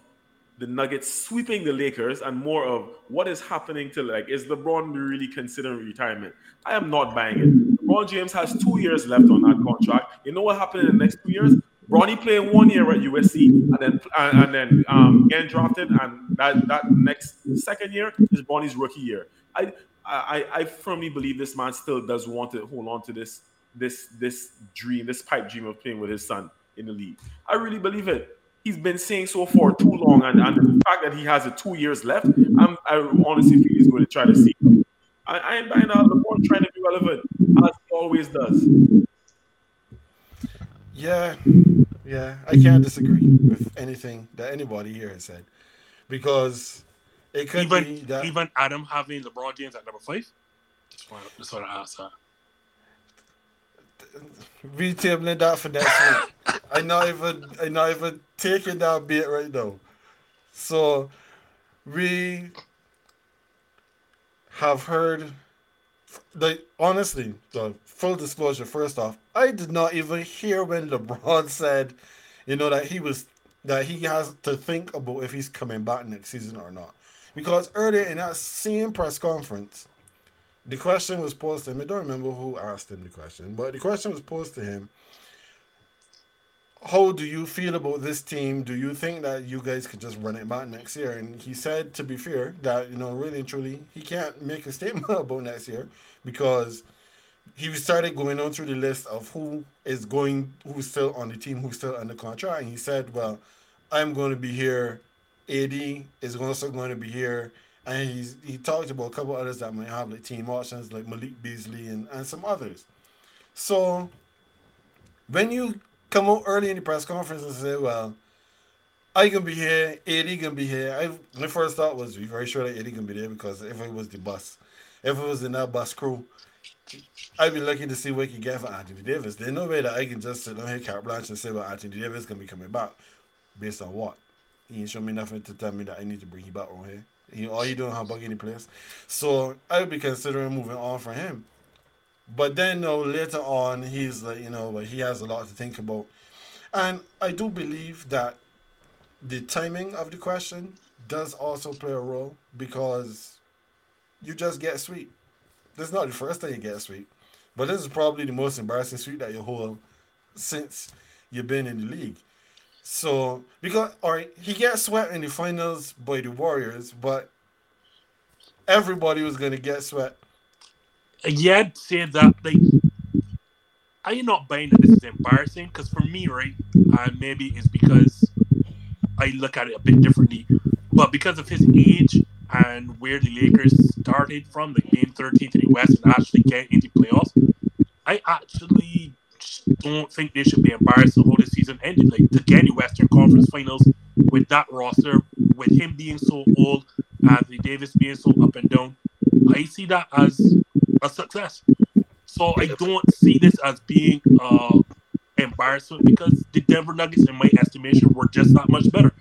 the Nuggets sweeping the Lakers and more of what is happening to like is LeBron really considering retirement? I am not buying it. LeBron James has two years left on that contract. You know what happened in the next two years? Bronny playing one year at USC and then and, and then um, getting drafted, and that that next second year is Bronny's rookie year. I, I I firmly believe this man still does want to hold on to this this this dream, this pipe dream of playing with his son in the league. I really believe it. He's been saying so for too long, and, and the fact that he has a two years left, I'm, I honestly feel he's going to try to see. I, I ain't buying out LeBron trying to be relevant as he always does. Yeah, yeah, I can't disagree with anything that anybody here has said because it could be even that even Adam having LeBron James at number five. Just want just want to ask that. retabling that for next week. I not even I not even taking that bait right now. So we have heard like honestly, the full disclosure first off, I did not even hear when LeBron (laughs) said, you know, that he was that he has to think about if he's coming back next season or not. Because earlier in that same press conference, the question was posed to him. I don't remember who asked him the question, but the question was posed to him. How do you feel about this team? Do you think that you guys could just run it back next year? And he said, to be fair, that you know, really and truly, he can't make a statement (laughs) about next year because he started going on through the list of who is going, who's still on the team, who's still under contract, and he said, "Well, I'm going to be here. AD is also going to be here." And he's he talked about a couple others that might have like team options, like Malik Beasley and, and some others. So when you come out early in the press conference and say, "Well, I can be here, AD can be here," I my first thought was, "Be very sure that AD can be there because if it was the bus, if it was in that bus crew." I'd be lucky to see what can get for Anthony Davis. There's no way that I can just sit on here, carte blanche, and say, well, Anthony Davis can be coming back. Based on what? He ain't show me nothing to tell me that I need to bring him back on here. He, all he doing have bug any place. So I would be considering moving on for him. But then, know, later on, he's like, you know, he has a lot to think about. And I do believe that the timing of the question does also play a role because you just get sweet. This is not the first time you get sweet, but this is probably the most embarrassing sweep that you hold since you've been in the league. So because all right, he gets swept in the finals by the Warriors, but everybody was gonna get swept. Yeah, I'd say that like I'm not buying that this is embarrassing because for me, right, and maybe it's because I look at it a bit differently, but because of his age and where the Lakers started from, like being 13th in the West and actually getting into playoffs, I actually don't think they should be embarrassed the whole this season ended. Like to get the Western Conference Finals with that roster, with him being so old, Anthony Davis being so up and down, I see that as a success. So I don't see this as being uh embarrassment because the Denver Nuggets, in my estimation, were just that much better.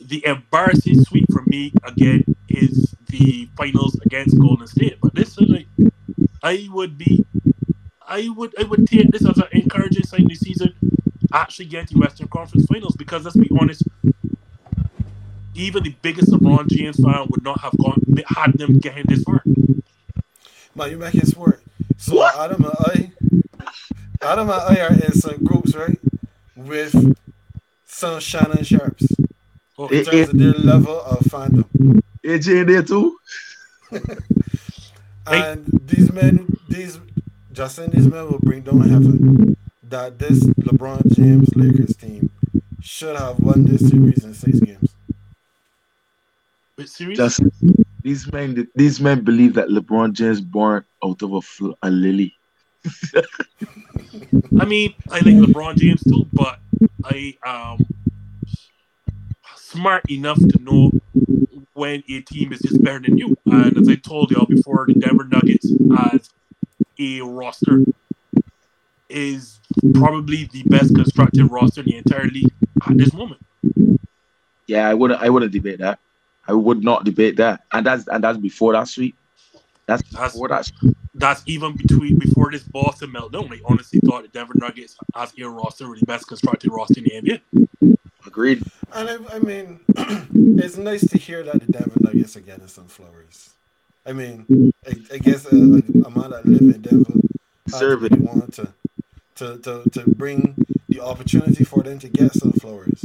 The embarrassing sweep for me again is the finals against Golden State. But this is like I would be I would I would take this as an encouraging sign this season actually getting Western Conference Finals because let's be honest, even the biggest LeBron James fan would not have gone had them getting this far. Man, you make it smart. So what? Adam and I Adam and I are in some groups, right? With some Shannon Sharpes. Oh, in terms of their level of fandom. AJ in there too. (laughs) and hey. these men, these Justin, these men will bring down heaven that this LeBron James Lakers team should have won this series in six games. Wait, series? Justin, these men, these men believe that LeBron James born out of a, fl- a lily. (laughs) I mean, I think LeBron James too, but I um smart enough to know when a team is just better than you. And as I told y'all before, the Denver Nuggets as a roster is probably the best constructed roster in the entire league at this moment. Yeah, I wouldn't I wouldn't debate that. I would not debate that. And that's and that's before that sweep. That's, that's before that that's even between before this Boston meltdown. I honestly thought the Denver Nuggets as a roster were the best constructed roster in the NBA. Agreed. And I, I mean, (clears throat) it's nice to hear that the Denver Nuggets are getting some flowers. I mean, I, I guess a, a, man that live in Denver deserve it. Want to, to to to bring the opportunity for them to get some flowers.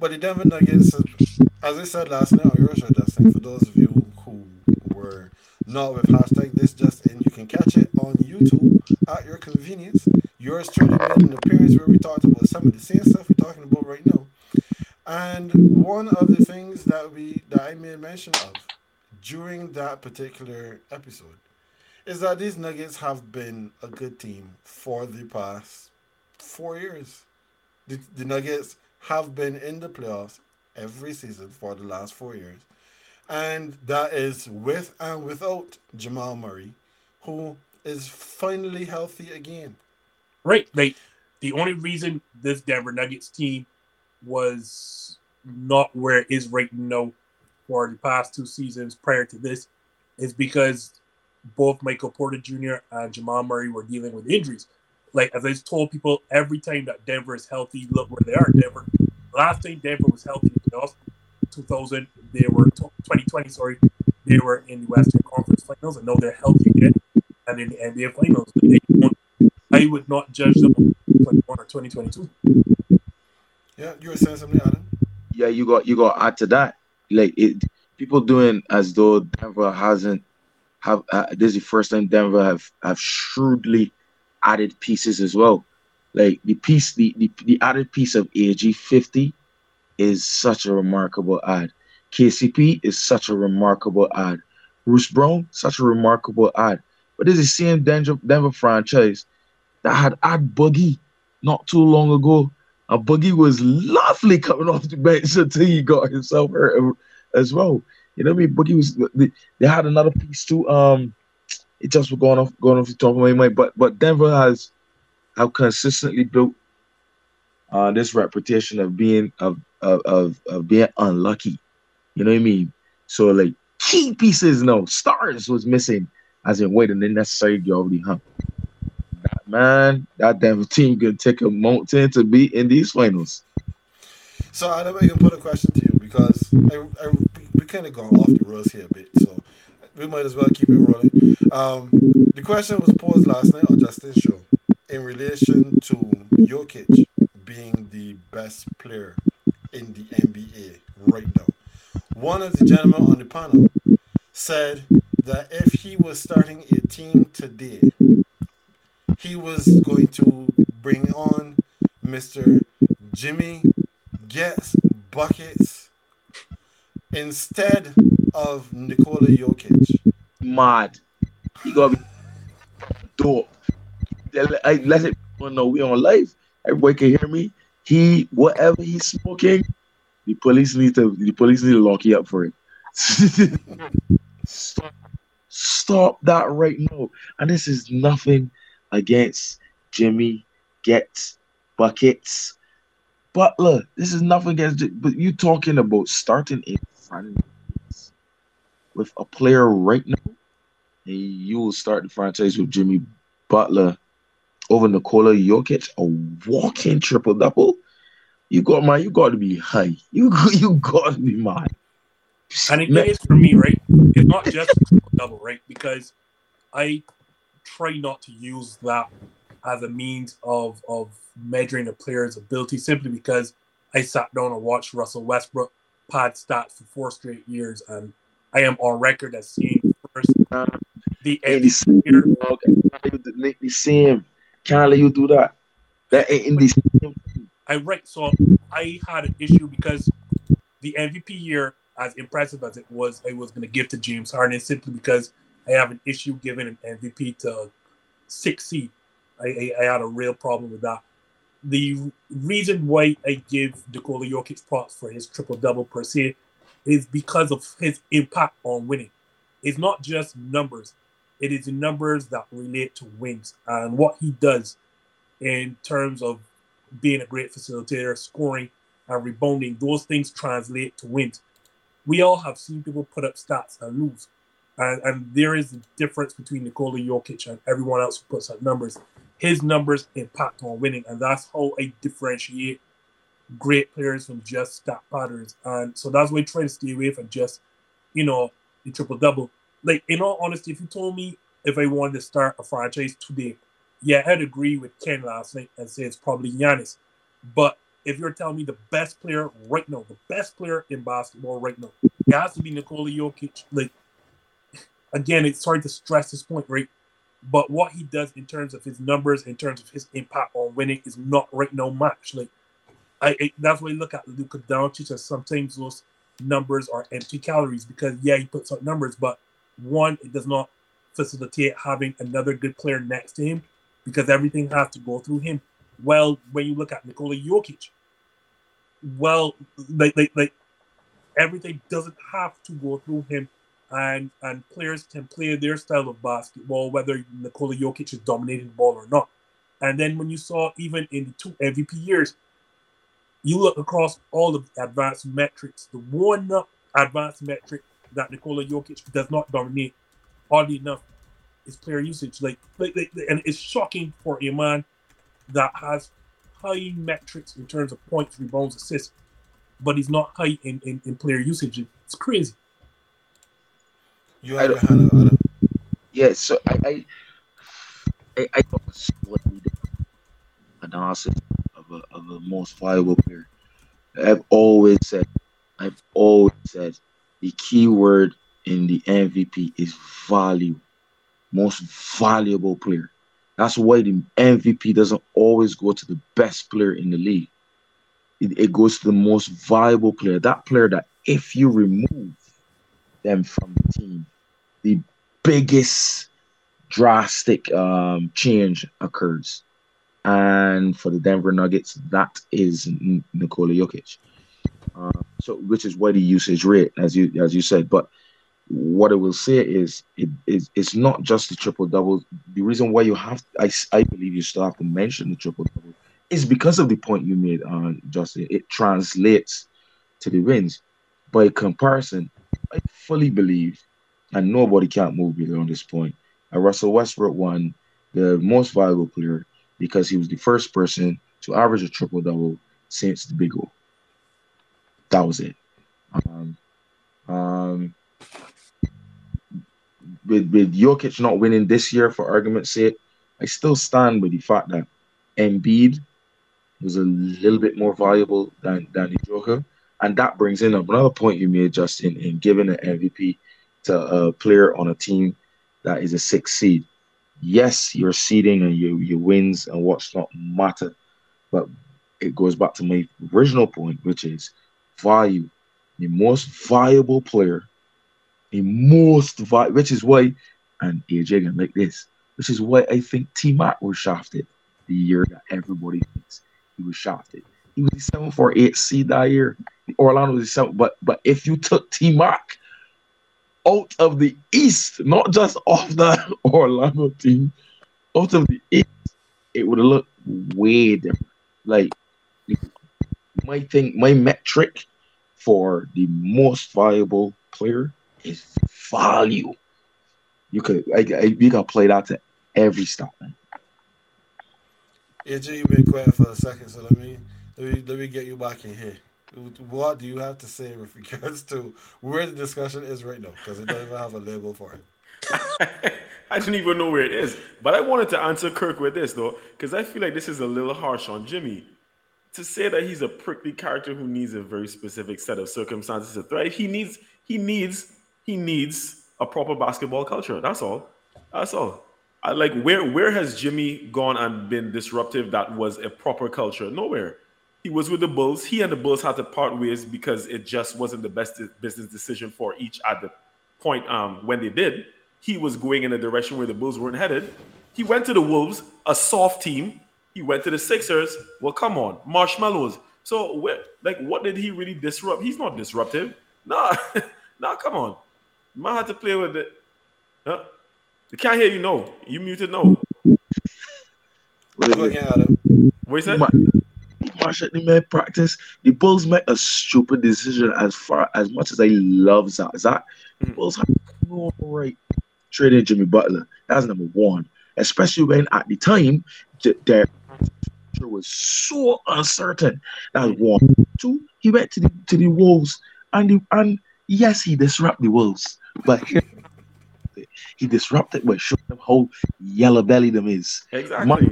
But the Denver Nuggets, as I said last night on your show, Justin, for those of you who were not with hashtag this just in, you can catch it on YouTube at your convenience. Yours truly made an appearance where we talked about some of the same stuff we're talking about right now. And one of the things that we that I made mention of during that particular episode is that these Nuggets have been a good team for the past four years. The, the Nuggets have been in the playoffs every season for the last four years. And that is with and without Jamal Murray, who is finally healthy again. Right. Like the only reason this Denver Nuggets team was not where it is right now for the past two seasons prior to this is because both Michael Porter Jr. and Jamal Murray were dealing with injuries. Like as I told people, every time that Denver is healthy, look where they are. Denver. Last time Denver was healthy in the 2000, they were 2020. Sorry, they were in the Western Conference Finals, and now they're healthy again, and in the NBA Finals. I would not judge them on 21 or 2022. Yeah, you were saying something, Adam. Yeah, you got you got add to that. Like it, people doing as though Denver hasn't have. Uh, this is the first time Denver have have shrewdly added pieces as well. Like the piece, the the, the added piece of AG 50 is such a remarkable ad. KCP is such a remarkable ad. Bruce Brown, such a remarkable ad. But is the same Denver, Denver franchise that had ad Boogie not too long ago. And Boogie was lovely coming off the bench until he got himself hurt as well. You know what I mean? Boogie was they had another piece too. Um, it just was going off going off the top of my mind. But but Denver has have consistently built uh, this reputation of being of, of of of being unlucky. You know what I mean? So like key pieces, no stars was missing, as in waiting the necessary get over hump. That man, that Denver team could take a mountain to be in these finals. So I can put a question to you because I, I, we kind of gone off the rails here a bit, so we might as well keep it rolling. Um, the question was posed last night on Justin's show in relation to Jokic being the best player in the NBA right now. One of the gentlemen on the panel said that if he was starting a team today, he was going to bring on Mr. Jimmy Gets Buckets instead of Nikola Jokic. Mad. He got dope. I let it know we on live. Everybody can hear me. He whatever he's smoking, the police need to the police need to lock you up for it. (laughs) stop, stop that right now. And this is nothing against Jimmy Gets Buckets Butler. This is nothing against but you talking about starting in front with a player right now. And you will start the franchise with Jimmy Butler over Nikola Jokic, a walking triple double. You got man, you got to be high. (laughs) You you got to be mad. And it is for me, right? It's not just double, right? Because I try not to use that as a means of of measuring a player's ability simply because I sat down and watched Russell Westbrook pad stats for four straight years and I am on record as seeing first the MVP year. The same. Can't let you do that. That ain't in the same. I right. So I had an issue because the MVP year, as impressive as it was, I was going to give to James Harden simply because I have an issue giving an MVP to six seed. I, I, I had a real problem with that. The reason why I give Nikola Jokic props for his triple double per se is because of his impact on winning. It's not just numbers; it is numbers that relate to wins and what he does in terms of being a great facilitator, scoring, and rebounding. Those things translate to wins. We all have seen people put up stats and lose. And, and there is a difference between Nikola Jokic and everyone else who puts up numbers. His numbers impact on winning, and that's how I differentiate great players from just stat patterns. And so that's why I try to stay away from just, you know, the triple double. Like, in all honesty, if you told me if I wanted to start a franchise today, yeah, I'd agree with Ken last night and say it's probably Giannis. But if you're telling me the best player right now, the best player in basketball right now, it has to be Nikola Jokic. Like, again, it's hard to stress this point, right? But what he does in terms of his numbers, in terms of his impact on winning, is not right now match. Like, I, that's why I look at Luka Doncic as sometimes those numbers are empty calories because yeah, he puts up numbers, but one, it does not facilitate having another good player next to him because everything has to go through him. Well, when you look at Nikola Jokic, well, like like like everything doesn't have to go through him, and and players can play their style of basketball whether Nikola Jokic is dominating the ball or not. And then when you saw even in the two MVP years, you look across all of the advanced metrics, the one up advanced metric that Nikola Jokic does not dominate, oddly enough, is player usage. Like, like, like, and it's shocking for a man that has high metrics in terms of points, rebounds, assists, but he's not high in, in, in player usage. It's crazy. You have had a, yeah, so I I I, I thought slightly different analysis of a, of a most valuable player. I've always said, I've always said, the key word in the MVP is value. Most valuable player. That's why the MVP doesn't always go to the best player in the league. It, it goes to the most valuable player. That player that if you remove them from the team, the biggest drastic um, change occurs. And for the Denver Nuggets, that is Nikola Jokic. Uh, so, which is why the usage rate, as you as you said. But what I will say is, it is it's not just the triple double. The reason why you have, I, I believe, you still have to mention the triple double is because of the point you made on Justin. It translates to the wins. By comparison, I fully believe, and nobody can't move me on this point. Russell Westbrook won the most valuable player because he was the first person to average a triple double since the Big O. That was it. Um, um, with with Jokic not winning this year, for argument's sake, I still stand with the fact that Embiid was a little bit more valuable than than the Joker, and that brings in another point you made, Justin, in giving an MVP to a player on a team that is a six seed. Yes, your seeding and your your wins and what's not matter, but it goes back to my original point, which is value. The most valuable player, the most vi- which is why, and AJ again like this, which is why I think T Mac was shafted the year that everybody thinks he was shafted. He was the seven four eight seed that year. Orlando was the seven, but but if you took T Mac out of the East, not just off the (laughs) Orlando team, out of the East, it would looked way different. Like my thing, my metric for the most valuable player is value. You could, I, I, you can play that to every stop, man. AJ, you've been quiet for a second, so let me let me let me get you back in here. What do you have to say with regards to where the discussion is right now? Because it doesn't even have a label for it. (laughs) I didn't even know where it is. But I wanted to answer Kirk with this though, because I feel like this is a little harsh on Jimmy. To say that he's a prickly character who needs a very specific set of circumstances to thrive, he needs he needs he needs a proper basketball culture. That's all. That's all. I like where where has Jimmy gone and been disruptive that was a proper culture? Nowhere. He was with the Bulls. He and the Bulls had to part ways because it just wasn't the best business decision for each at the point um, when they did. He was going in a direction where the Bulls weren't headed. He went to the Wolves, a soft team. He went to the Sixers. Well, come on, marshmallows. So, where, like, what did he really disrupt? He's not disruptive. Nah, (laughs) nah, come on. Man had to play with it. Huh? I can't hear you. No, you muted. No. Go again, Adam. What you said? Marsh at the man practice. The Bulls make a stupid decision as far as much as I love Zach. Zach, the Mhm. Bulls have no right trading Jimmy Butler. That's number one. Especially when at the time th- their future was so uncertain. That's one. Two, he went to the to the Wolves and the, and yes, he disrupted the Wolves, but he disrupted by showing them how yellow belly them is. Exactly.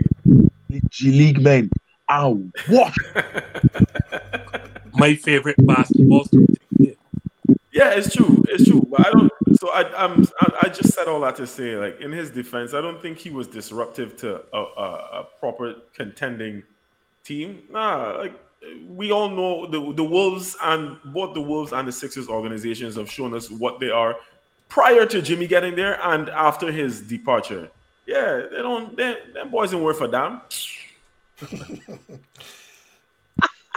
The G League men are what? (laughs) My favorite basketball story. Yeah, it's true. It's true. But I don't. So I, I'm. I, I just said all that to say, like in his defense, I don't think he was disruptive to a, a, a proper contending team. Nah, like we all know the the Wolves and both the Wolves and the Sixers organizations have shown us what they are prior to Jimmy getting there and after his departure. Yeah, they don't. They, them boys don't work for damn.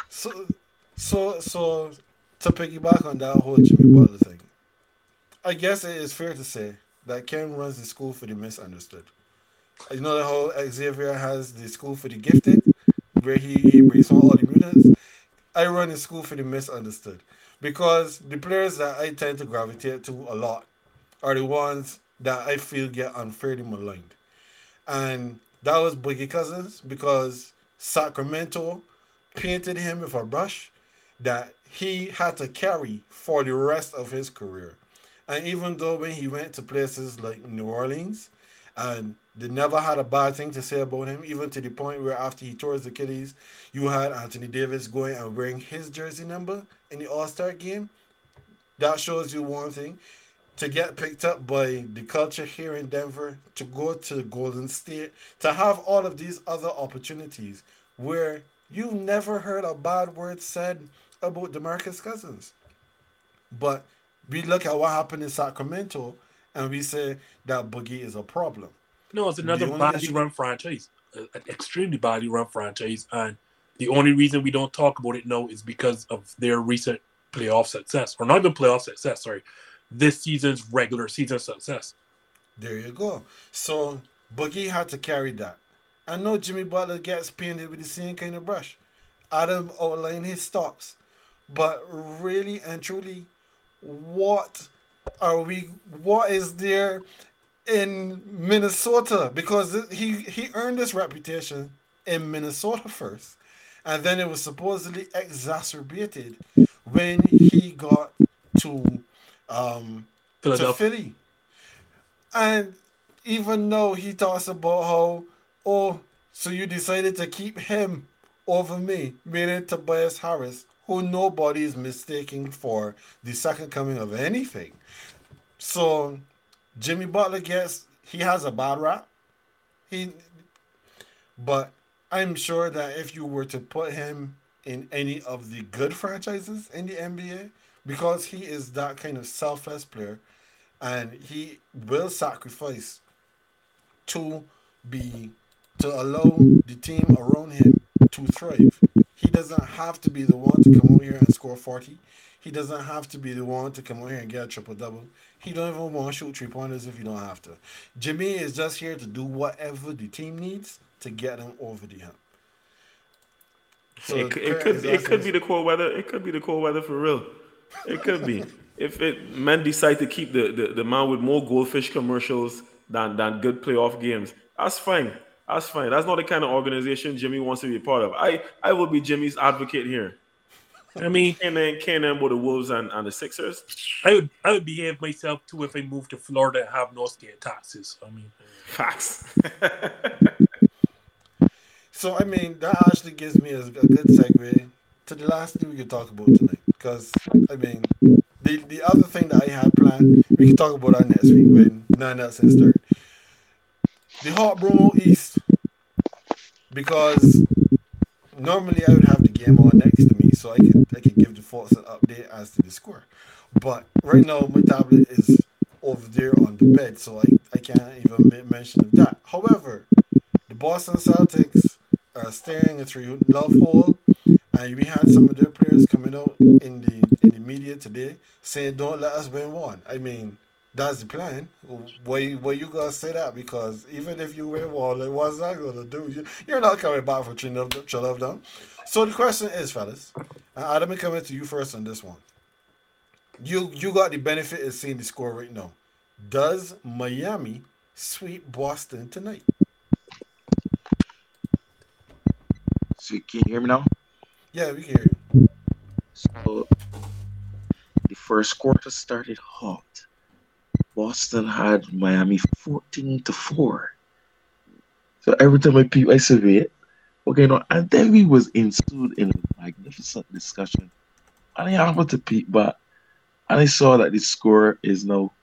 So, so, so to piggyback on that whole Jimmy Butler thing, I guess it is fair to say that Ken runs the school for the misunderstood. You know the whole Xavier has the school for the gifted, where he, he brings all the mutants. I run the school for the misunderstood because the players that I tend to gravitate to a lot are the ones that I feel get unfairly maligned. And that was Boogie Cousins because Sacramento painted him with a brush that he had to carry for the rest of his career. And even though when he went to places like New Orleans and they never had a bad thing to say about him, even to the point where after he tore his Achilles, you had Anthony Davis going and wearing his jersey number in the All Star game. That shows you one thing. To get picked up by the culture here in Denver, to go to Golden State, to have all of these other opportunities where you've never heard a bad word said about Demarcus Cousins. But we look at what happened in Sacramento and we say that Boogie is a problem. No, it's another The badly issue- run franchise, an extremely badly run franchise, and the only reason we don't talk about it now is because of their recent playoff success, or not even playoff success. Sorry, this season's regular season success. There you go. So Boogie had to carry that. I know Jimmy Butler gets painted with the same kind of brush. Adam outlined his stops. But really and truly, what are we what is there in Minnesota? Because he he earned this reputation in Minnesota first. And then it was supposedly exacerbated when he got to um to Philadelphia. Philly. And even though he talks about how, oh, so you decided to keep him over me, meaning Tobias Harris, who nobody is mistaking for the second coming of anything. So Jimmy Butler gets he has a bad rap. He but I'm sure that if you were to put him in any of the good franchises in the NBA, because he is that kind of selfless player, and he will sacrifice to be to allow the team around him to thrive. He doesn't have to be the one to come out here and score 40. He doesn't have to be the one to come out here and get a triple double. He don't even want to shoot three pointers if you don't have to. Jimmy is just here to do whatever the team needs to get them over the hump. So it, could- it could be, it could be the cold weather. It could be the cold weather for real. It could be. if it men decide to keep the, the, the man with more goldfish commercials than than good playoff games, that's fine. That's fine. That's not the kind of organization Jimmy wants to be a part of. I I will be Jimmy's advocate here. I mean, Can then can then with the Wolves and, and the Sixers. I would I would behave myself too if I moved to Florida and have no state taxes. I mean, Facts. (laughs) So I mean that actually gives me a, a good segue to the last thing we can talk about tonight. Because I mean the the other thing that I had planned, we can talk about that next week when nine nuts is third. The Hot Bromo East. Because normally I would have the game on next to me so I could I could give the folks an update as to the score. But right now my tablet is over there on the bed, so I, I can't even mention that. However, the Boston Celtics are staring a love hole, and we had some of their players coming out in the in the media today saying, "Don't let us win one." I mean, that's the plan. Why why you gonna say that? Because even if you win one, like, what's that gonna do? You, you're not coming back for of them. So the question is, fellas, and Adam, I'm coming to you first on this one. You you got the benefit of seeing the score right now. Does Miami sweep Boston tonight? So can you hear me now? Yeah, we can hear you. So the first quarter started hot. Boston had Miami 14 to 4. So every time I peep, I survey it. Okay, no, and then we was ensued in a magnificent discussion. And I happened to peep back and I saw that the score is now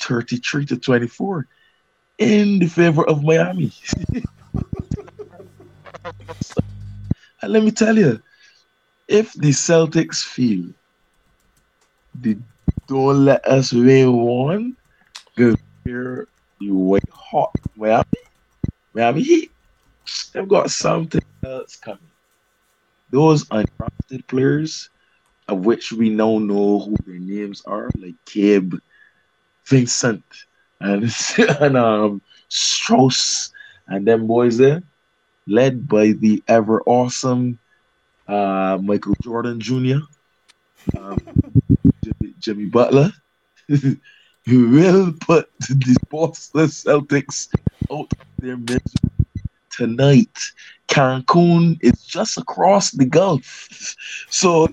33 to 24 in the favor of Miami. (laughs) and let me tell you, if the Celtics feel they don't let us win one, because here you wait hot. Miami, Miami Heat, they've got something else coming. Those undrafted players, of which we now know who their names are, like Kib, Vincent, and, (laughs) and um, Strus, and them boys there, led by the ever awesome uh, Michael Jordan Jr., um, (laughs) Jimmy, Jimmy Butler, (laughs) who will put the Boston Celtics out of their misery tonight. Cancun is just across the Gulf, (laughs) so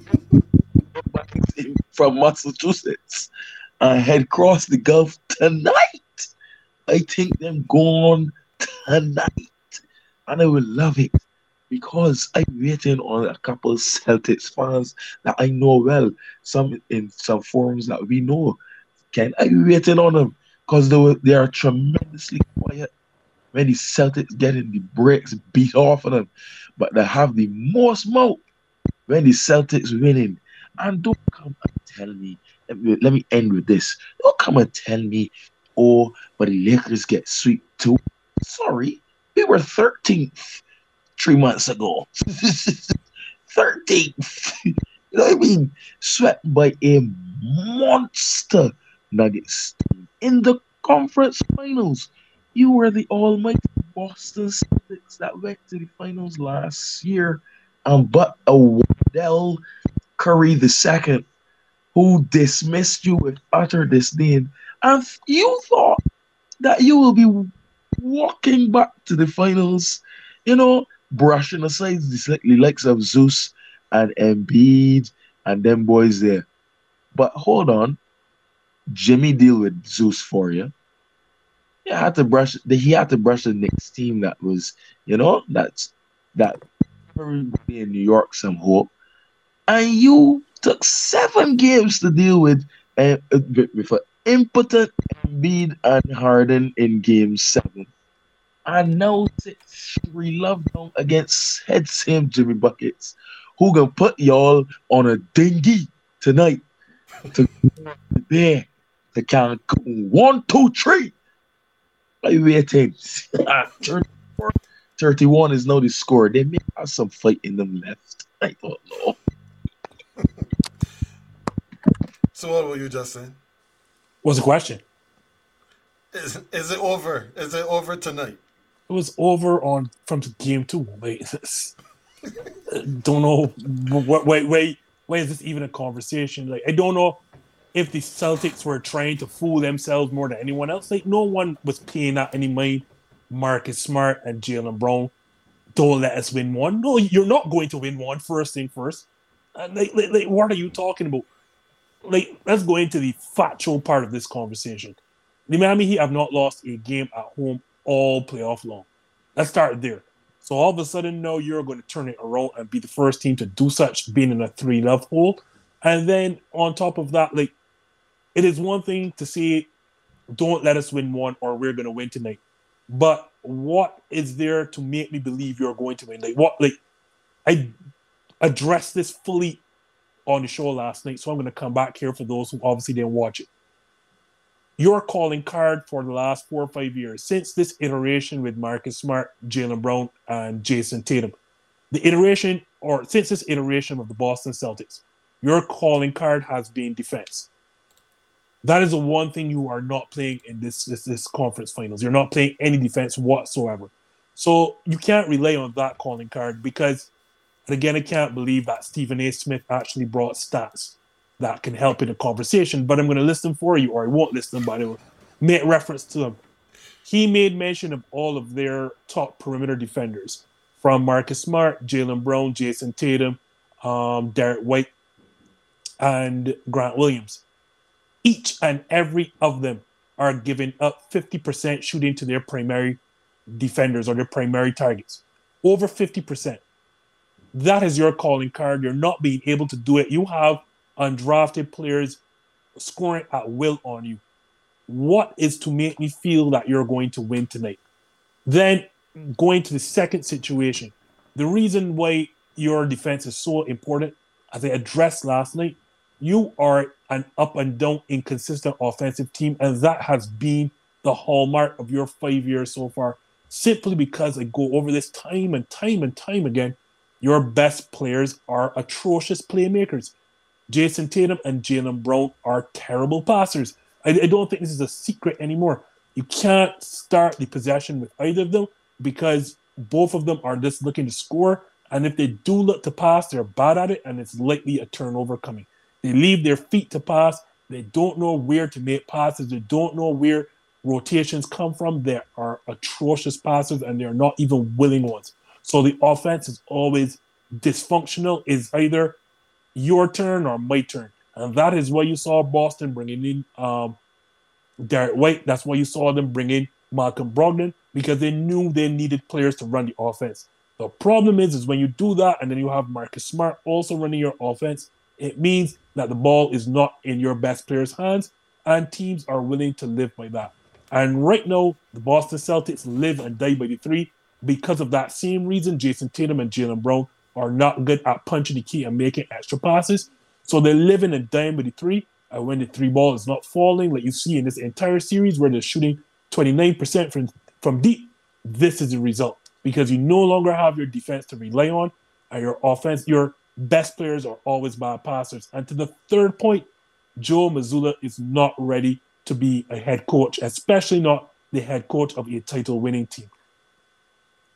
from Massachusetts, uh, head across the Gulf tonight. I think them going tonight, and I will love it because I'm waiting on a couple Celtics fans that I know well, some in some forums that we know. Can I waiting on them because they were, they are tremendously quiet when the Celtics getting the breaks beat off of them, but they have the most mouth when the Celtics winning. And don't come and tell me. Let me, let me end with this. Don't come and tell me, oh, but the Lakers get sweet too. Sorry, we were 13th three months ago. 13th. you know what I mean? Swept by a monster Nuggets in the conference finals. You were the almighty Boston Celtics that went to the finals last year. Um, but a Wendell Curry II who dismissed you with utter disdain. And you thought that you will be walking back to the finals, you know, brushing aside the, the likes of Zeus and Embiid and them boys there. But hold on, Jimmy deal with Zeus for you. He had to brush. He had to brush the next team that was, you know, that's that everybody in New York some hope, and you took seven games to deal with uh, with an impotent Embiid and Harden in Game Seven. And know it's three love down against head same Jimmy Buckets, who gonna put y'all on a dinghy tonight to (laughs) there the Cancun. One, two, three. Are waiting? Ah, 31 is now the score. They may have some fight in them left. I don't know. So what were you just saying? What's the question? Is, is it over? Is it over tonight? It was over on from game two. Wait, (laughs) this don't know. What? Wait, wait, wait. Is this even a conversation? Like, I don't know if the Celtics were trying to fool themselves more than anyone else. Like, no one was paying out any money. Marcus Smart and Jaylen Brown. Don't let us win one. No, you're not going to win one. First thing first. And like, like, like, what are you talking about? Like, let's go into the factual part of this conversation. The Miami Heat have not lost a game at home all playoff long. Let's start there. So all of a sudden, no, you're going to turn it around and be the first team to do such, being in a three love hole. And then on top of that, like it is one thing to say, don't let us win one or we're going to win tonight. But what is there to make me believe you're going to win? Like what? Like I addressed this fully on the show last night, so I'm going to come back here for those who obviously didn't watch it. Your calling card for the last four or five years since this iteration with Marcus Smart, Jaylen Brown, and Jayson Tatum, the iteration or since this iteration of the Boston Celtics, your calling card has been defense. That is the one thing you are not playing in this, this this conference finals. You're not playing any defense whatsoever. So you can't rely on that calling card because, again, I can't believe that Stephen A. Smith actually brought stats that can help in a conversation. But I'm going to list them for you, or I won't list them, but I will make reference to them. He made mention of all of their top perimeter defenders from Marcus Smart, Jaylen Brown, Jayson Tatum, um, Derrick White, and Grant Williams each and every of them are giving up 50% shooting to their primary defenders or their primary targets. Over 50%. That is your calling card. You're not being able to do it. You have undrafted players scoring at will on you. What is to make me feel that you're going to win tonight? Then going to the second situation, the reason why your defense is so important, as I addressed last night, you are an up and down, inconsistent offensive team, and that has been the hallmark of your five years so far. Simply because I go over this time and time and time again, your best players are atrocious playmakers. Jayson Tatum and Jaylen Brown are terrible passers. I, I don't think this is a secret anymore. You can't start the possession with either of them because both of them are just looking to score. And if they do look to pass, they're bad at it, and it's likely a turnover coming. They leave their feet to pass. They don't know where to make passes. They don't know where rotations come from. They are atrocious passes and they're not even willing ones. So the offense is always dysfunctional. Is either your turn or my turn. And that is why you saw Boston bringing in um, Derrick White. That's why you saw them bring in Malcolm Brogdon because they knew they needed players to run the offense. The problem is, is when you do that and then you have Marcus Smart also running your offense, it means that the ball is not in your best player's hands, and teams are willing to live by that. And right now, the Boston Celtics live and die by the three because of that same reason. Jayson Tatum and Jaylen Brown are not good at punching the key and making extra passes. So they're living and dying by the three. And when the three ball is not falling, like you see in this entire series where they're shooting 29% from, from deep, this is the result because you no longer have your defense to rely on and your offense, your best players are always bad passers. And to the third point, Joe Mazzulla is not ready to be a head coach, especially not the head coach of a title winning team.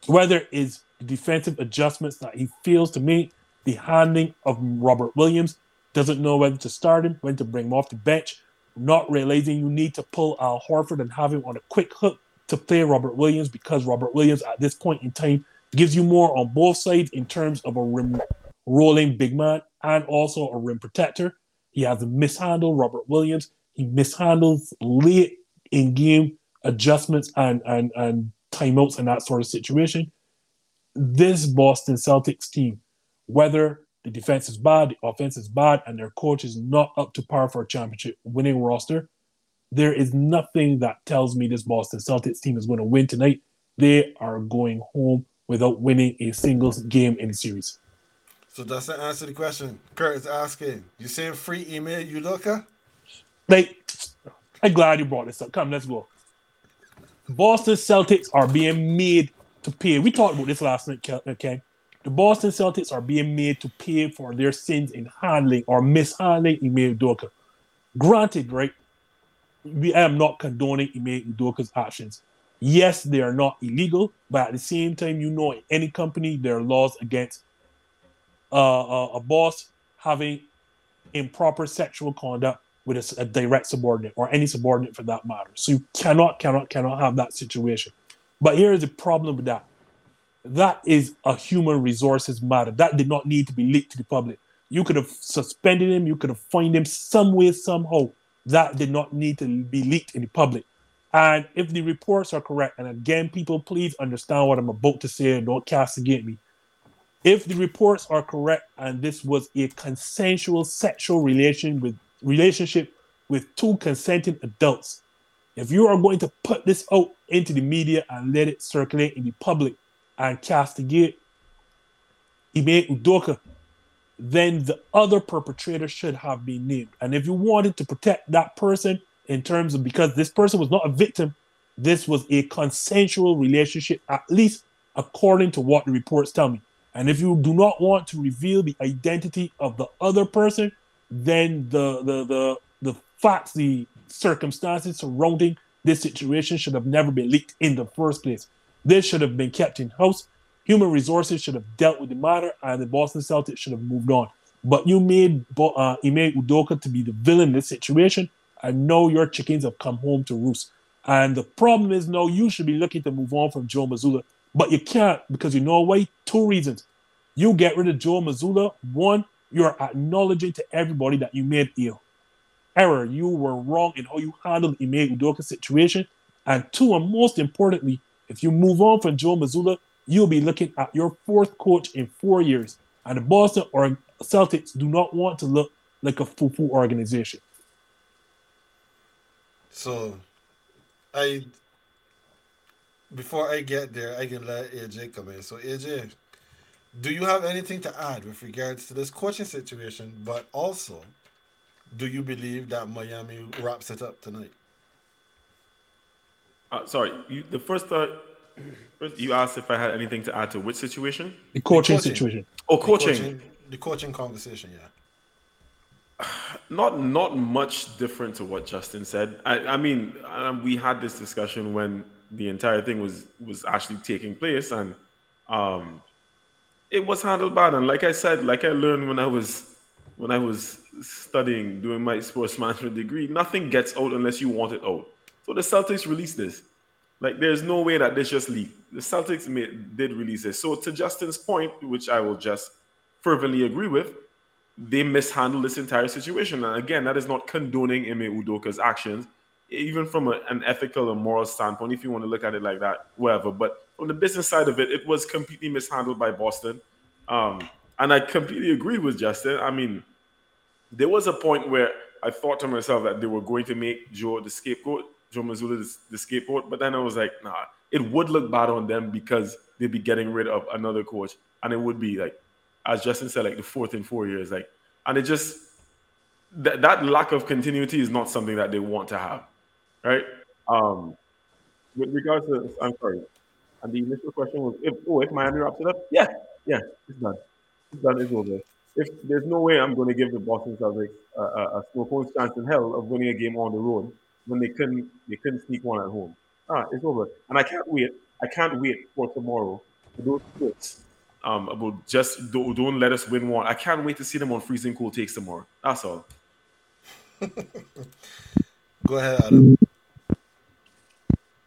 Whether it's defensive adjustments that he feels to make, the handling of Robert Williams, doesn't know whether to start him, when to bring him off the bench, not realizing you need to pull Al Horford and have him on a quick hook to play Robert Williams because Robert Williams at this point in time gives you more on both sides in terms of a rim rolling big man and also a rim protector. He has mishandled Robert Williams. He mishandles late in game adjustments and, and, and timeouts and that sort of situation. This Boston Celtics team, whether the defense is bad, the offense is bad, and their coach is not up to par for a championship winning roster, there is nothing that tells me this Boston Celtics team is going to win tonight. They are going home without winning a single game in the series. So does that answer the question? Kurt is asking. You saying free Ime Udoka? Like, I'm glad you brought this up. Come, let's go. Boston Celtics are being made to pay. We talked about this last night, okay? The Boston Celtics are being made to pay for their sins in handling or mishandling Ime Udoka. Granted, right? We I am not condoning Ime Udoka's actions. Yes, they are not illegal, but at the same time, you know, in any company, there are laws against uh, uh, a boss having improper sexual conduct with a, a, direct subordinate or any subordinate for that matter. So you cannot, cannot, cannot have that situation. But here is the problem with that. That is a human resources matter. That did not need to be leaked to the public. You could have suspended him. You could have fined him some way, somehow. That did not need to be leaked in the public. And if the reports are correct, and again, people, please understand what I'm about to say and don't castigate me. If the reports are correct and this was a consensual sexual relation with relationship with two consenting adults, if you are going to put this out into the media and let it circulate in the public and castigate Ime Udoka, then the other perpetrator should have been named. And if you wanted to protect that person in terms of because this person was not a victim, this was a consensual relationship, at least according to what the reports tell me. And if you do not want to reveal the identity of the other person, then the the the the facts, the circumstances surrounding this situation should have never been leaked in the first place. This should have been kept in house. Human resources should have dealt with the matter, and the Boston Celtics should have moved on. But you made uh, Ime Udoka to be the villain in this situation, and now your chickens have come home to roost. And the problem is now you should be looking to move on from Joe Mazzulla but you can't because you know why? Two reasons. You get rid of Joe Mazzulla. One, you're acknowledging to everybody that you made ill error. You were wrong in how you handled the Ime Udoka situation. And two, and most importantly, if you move on from Joe Mazzulla, you'll be looking at your fourth coach in four years. And the Boston or Celtics do not want to look like a foo-foo organization. So, I before I get there, I can let AJ come in. So AJ, do you have anything to add with regards to this coaching situation? But also, do you believe that Miami wraps it up tonight? Uh, sorry, you, the first uh, you asked if I had anything to add to which situation? The coaching, the coaching. situation. Oh, coaching. The, coaching. the coaching conversation, yeah. Not not much different to what Justin said. I, I mean, um, we had this discussion when the entire thing was was actually taking place, and um, it was handled bad. And like I said, like I learned when I was when I was studying, doing my sports (laughs) management degree, nothing gets out unless you want it out. So the Celtics released this. Like, there's no way that this just leaked. The Celtics made, did release this. So to Justin's point, which I will just fervently agree with, they mishandled this entire situation. And again, that is not condoning Ime Udoka's actions. even from a, an ethical and moral standpoint, if you want to look at it like that, whatever. But from the business side of it, it was completely mishandled by Boston. Um, and I completely agreed with Justin. I mean, there was a point where I thought to myself that they were going to make Joe the scapegoat, Joe Mazzulla the, the scapegoat. But then I was like, nah, it would look bad on them because they'd be getting rid of another coach. And it would be like, as Justin said, like the fourth in four years. Like, and it just, that, that lack of continuity is not something that they want to have, right? Um, with regards to, I'm sorry, and the initial question was, if oh, if Miami wraps it up, yeah, yeah, it's done, it's done, over. If there's no way I'm going to give the Boston Celtics a, a, a snowcone's chance in hell of winning a game on the road when they couldn't they couldn't sneak one at home. Ah, it's over, and I can't wait. I can't wait for tomorrow for those quotes um, about just don't, don't let us win one. I can't wait to see them on freezing cold takes tomorrow. That's all. (laughs) Go ahead, Adam.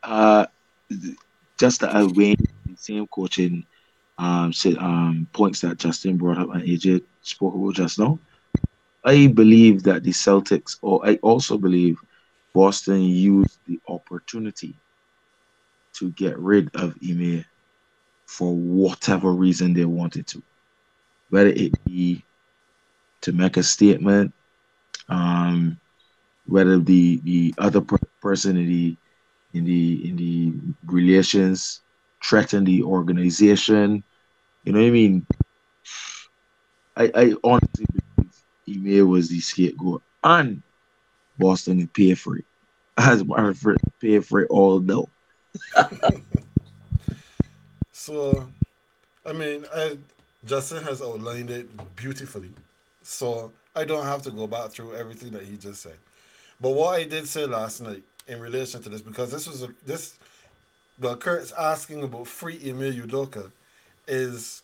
Uh, just that I win the same coaching um, um, points that Justin brought up and AJ spoke about just now. I believe that the Celtics, or I also believe Boston used the opportunity to get rid of Ime for whatever reason they wanted to, whether it be to make a statement, um, whether the the other per- person in the in the in the relations threatened the organization. You know what I mean? I, I honestly believe Ime was the scapegoat and Boston will pay for it. As my friend pay for it all no. (laughs) So, I mean, I, Justin has outlined it beautifully. So I don't have to go back through everything that he just said. But what I did say last night in relation to this, because this was a this, well, Kurt's asking about free Ime Udoka is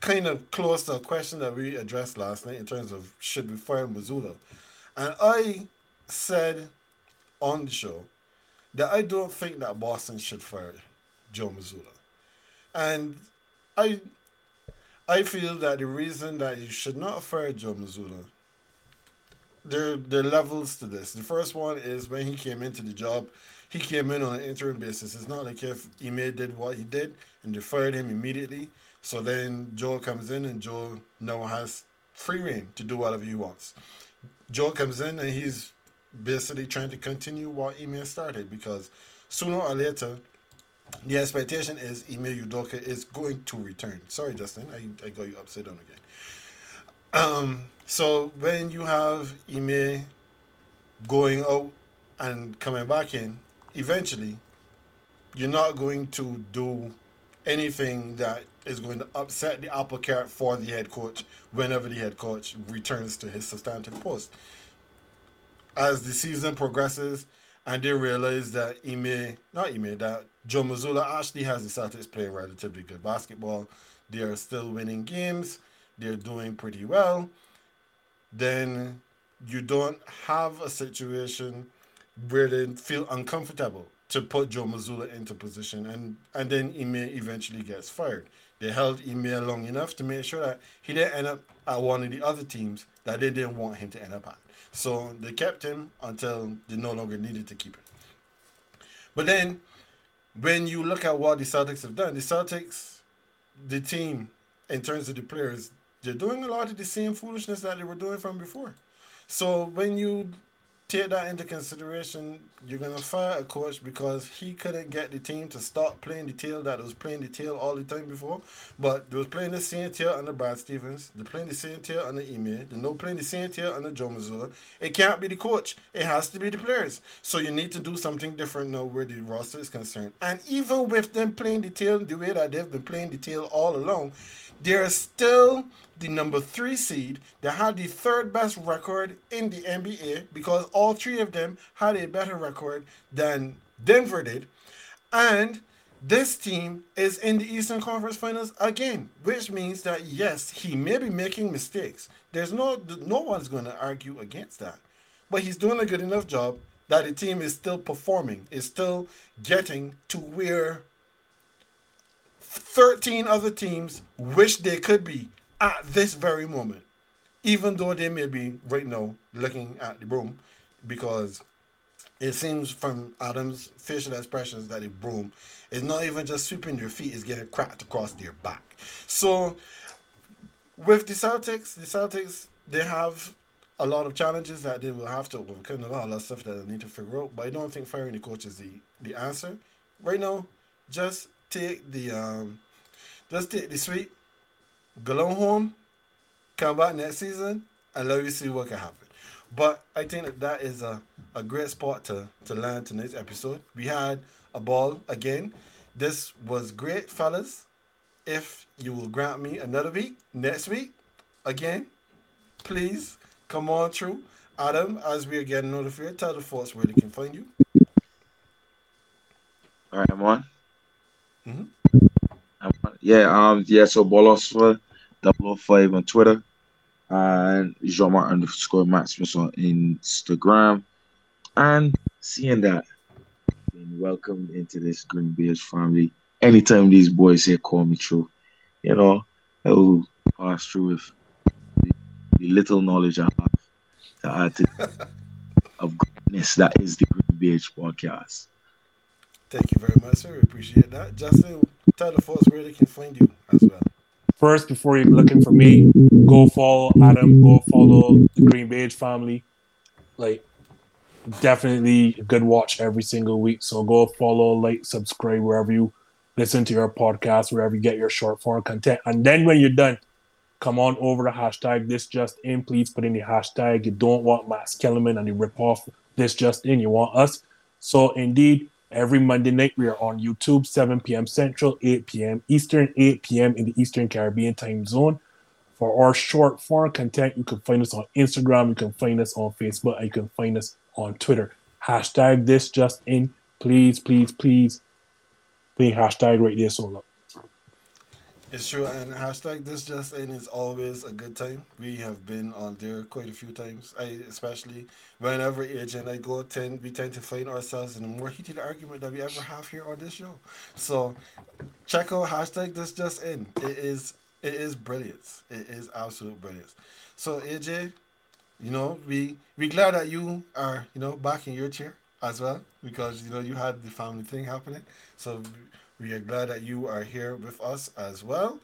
kind of close to a question that we addressed last night in terms of should we fire Mazzulla. And I said on the show that I don't think that Boston should fire Joe Mazzulla. And I I feel that the reason that you should not fire Joe Mazzulla, there there are levels to this. The first one is when he came into the job, he came in on an interim basis. It's not like if Ime did what he did and they fired him immediately. So then Joe comes in and Joe now has free reign to do whatever he wants. Joe comes in and he's basically trying to continue what Ime started because sooner or later the expectation is Ime Udoka is going to return. Sorry, Justin, I, I got you upside down again. Um, so when you have Ime going out and coming back in, eventually you're not going to do anything that is going to upset the apple cart for the head coach whenever the head coach returns to his substantive post. As the season progresses and they realize that Ime, not Ime, that Joe Mazzulla actually has the Celtics playing relatively good basketball. They are still winning games. They're doing pretty well. Then you don't have a situation where they feel uncomfortable to put Joe Mazzulla into position, and and then Ime eventually gets fired. They held Ime long enough to make sure that he didn't end up at one of the other teams that they didn't want him to end up at. So they kept him until they no longer needed to keep him. But then when you look at what the Celtics have done, the Celtics, the team, in terms of the players, they're doing a lot of the same foolishness that they were doing from before. So when you take that into consideration, you're gonna fire a coach because he couldn't get the team to stop playing the tail that was playing the tail all the time before. But they was playing the same tail under Brad Stevens. They're playing the same tail under Ime. They're not playing the same tail under Joe Mazzulla. It can't be the coach. It has to be the players. So you need to do something different now where the roster is concerned. And even with them playing the tail the way that they've been playing the tail all along, they're still the number three seed that had the third best record in the NBA because all three of them had a better record than Denver did. And this team is in the Eastern Conference Finals again, which means that yes, he may be making mistakes. There's no no one's going to argue against that. But he's doing a good enough job that the team is still performing, is still getting to where 13 other teams wish they could be at this very moment, even though they may be right now looking at the broom because it seems from Adam's facial expressions that the broom is not even just sweeping their feet, it's getting cracked across their back. So with the Celtics, the Celtics they have a lot of challenges that they will have to overcome, a lot of stuff that they need to figure out. But I don't think firing the coach is the, the answer. Right now, just take the um just take the sweep, go home, come back next season, and let you see what can happen. But I think that that is a, a great spot to, to land tonight's episode. We had a ball again. This was great, fellas. If you will grant me another week, next week, again, please come on through. Adam, as we are getting notified, tell the folks where they can find you. All right, I'm on. Mhm. I'm on. Yeah, um, yeah. So Bolosfa, 005 on Twitter, and Jean-Marc underscore Maximus on Instagram. And seeing that, being welcomed into this GreenBaje family. Anytime these boys here call me through, you know, I will pass through with the, the little knowledge I have to add to (laughs) of greatness that is the GreenBaje podcast. Thank you very much, sir. We appreciate that. Justin, tell the folks where they can find you as well. First, before you're looking for me, go follow Adam. Go follow the GreenBaje family. Like, definitely a good watch every single week. So go follow, like, subscribe wherever you listen to your podcast, wherever you get your short form content. And then when you're done, come on over to hashtag this just in. Please put in the hashtag. You don't want Max Kellerman and you rip off this just in. You want us. So indeed, every Monday night we are on YouTube, 7 p.m. Central, 8 p.m. Eastern, 8 p.m. in the Eastern Caribbean time zone. For our short form content, you can find us on Instagram, you can find us on Facebook, and you can find us on Twitter. Hashtag this just in. Please, please, please. Please hashtag right there so look. It's true, and hashtag this just in is always a good time. We have been on there quite a few times. I especially whenever AJ and I go tend we tend to find ourselves in a more heated argument that we ever have here on this show. So check out hashtag this just in. It is it is brilliance. It is absolute brilliance. So AJ, you know, we we glad that you are, you know, back in your chair as well because you know you had the family thing happening. So we are glad that you are here with us as well.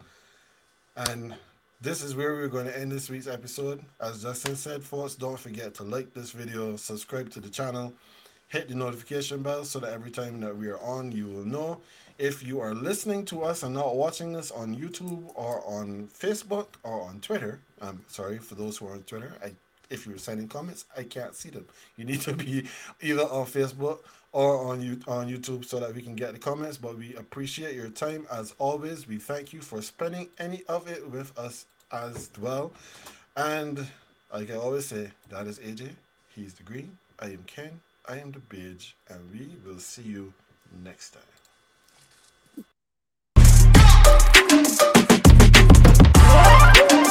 And this is where we're going to end this week's episode. As Justin said, folks, don't forget to like this video, subscribe to the channel, hit the notification bell so that every time that we are on, you will know. If you are listening to us and not watching us on YouTube or on Facebook or on Twitter, I'm sorry for those who are on Twitter. I, if you're sending comments, I can't see them. You need to be (laughs) either on Facebook or on you on YouTube so that we can get the comments. But we appreciate your time as always. We thank you for spending any of it with us as well. And like I always say, that is AJ. He's the green. I am Ken. I am the beige, and we will see you next time.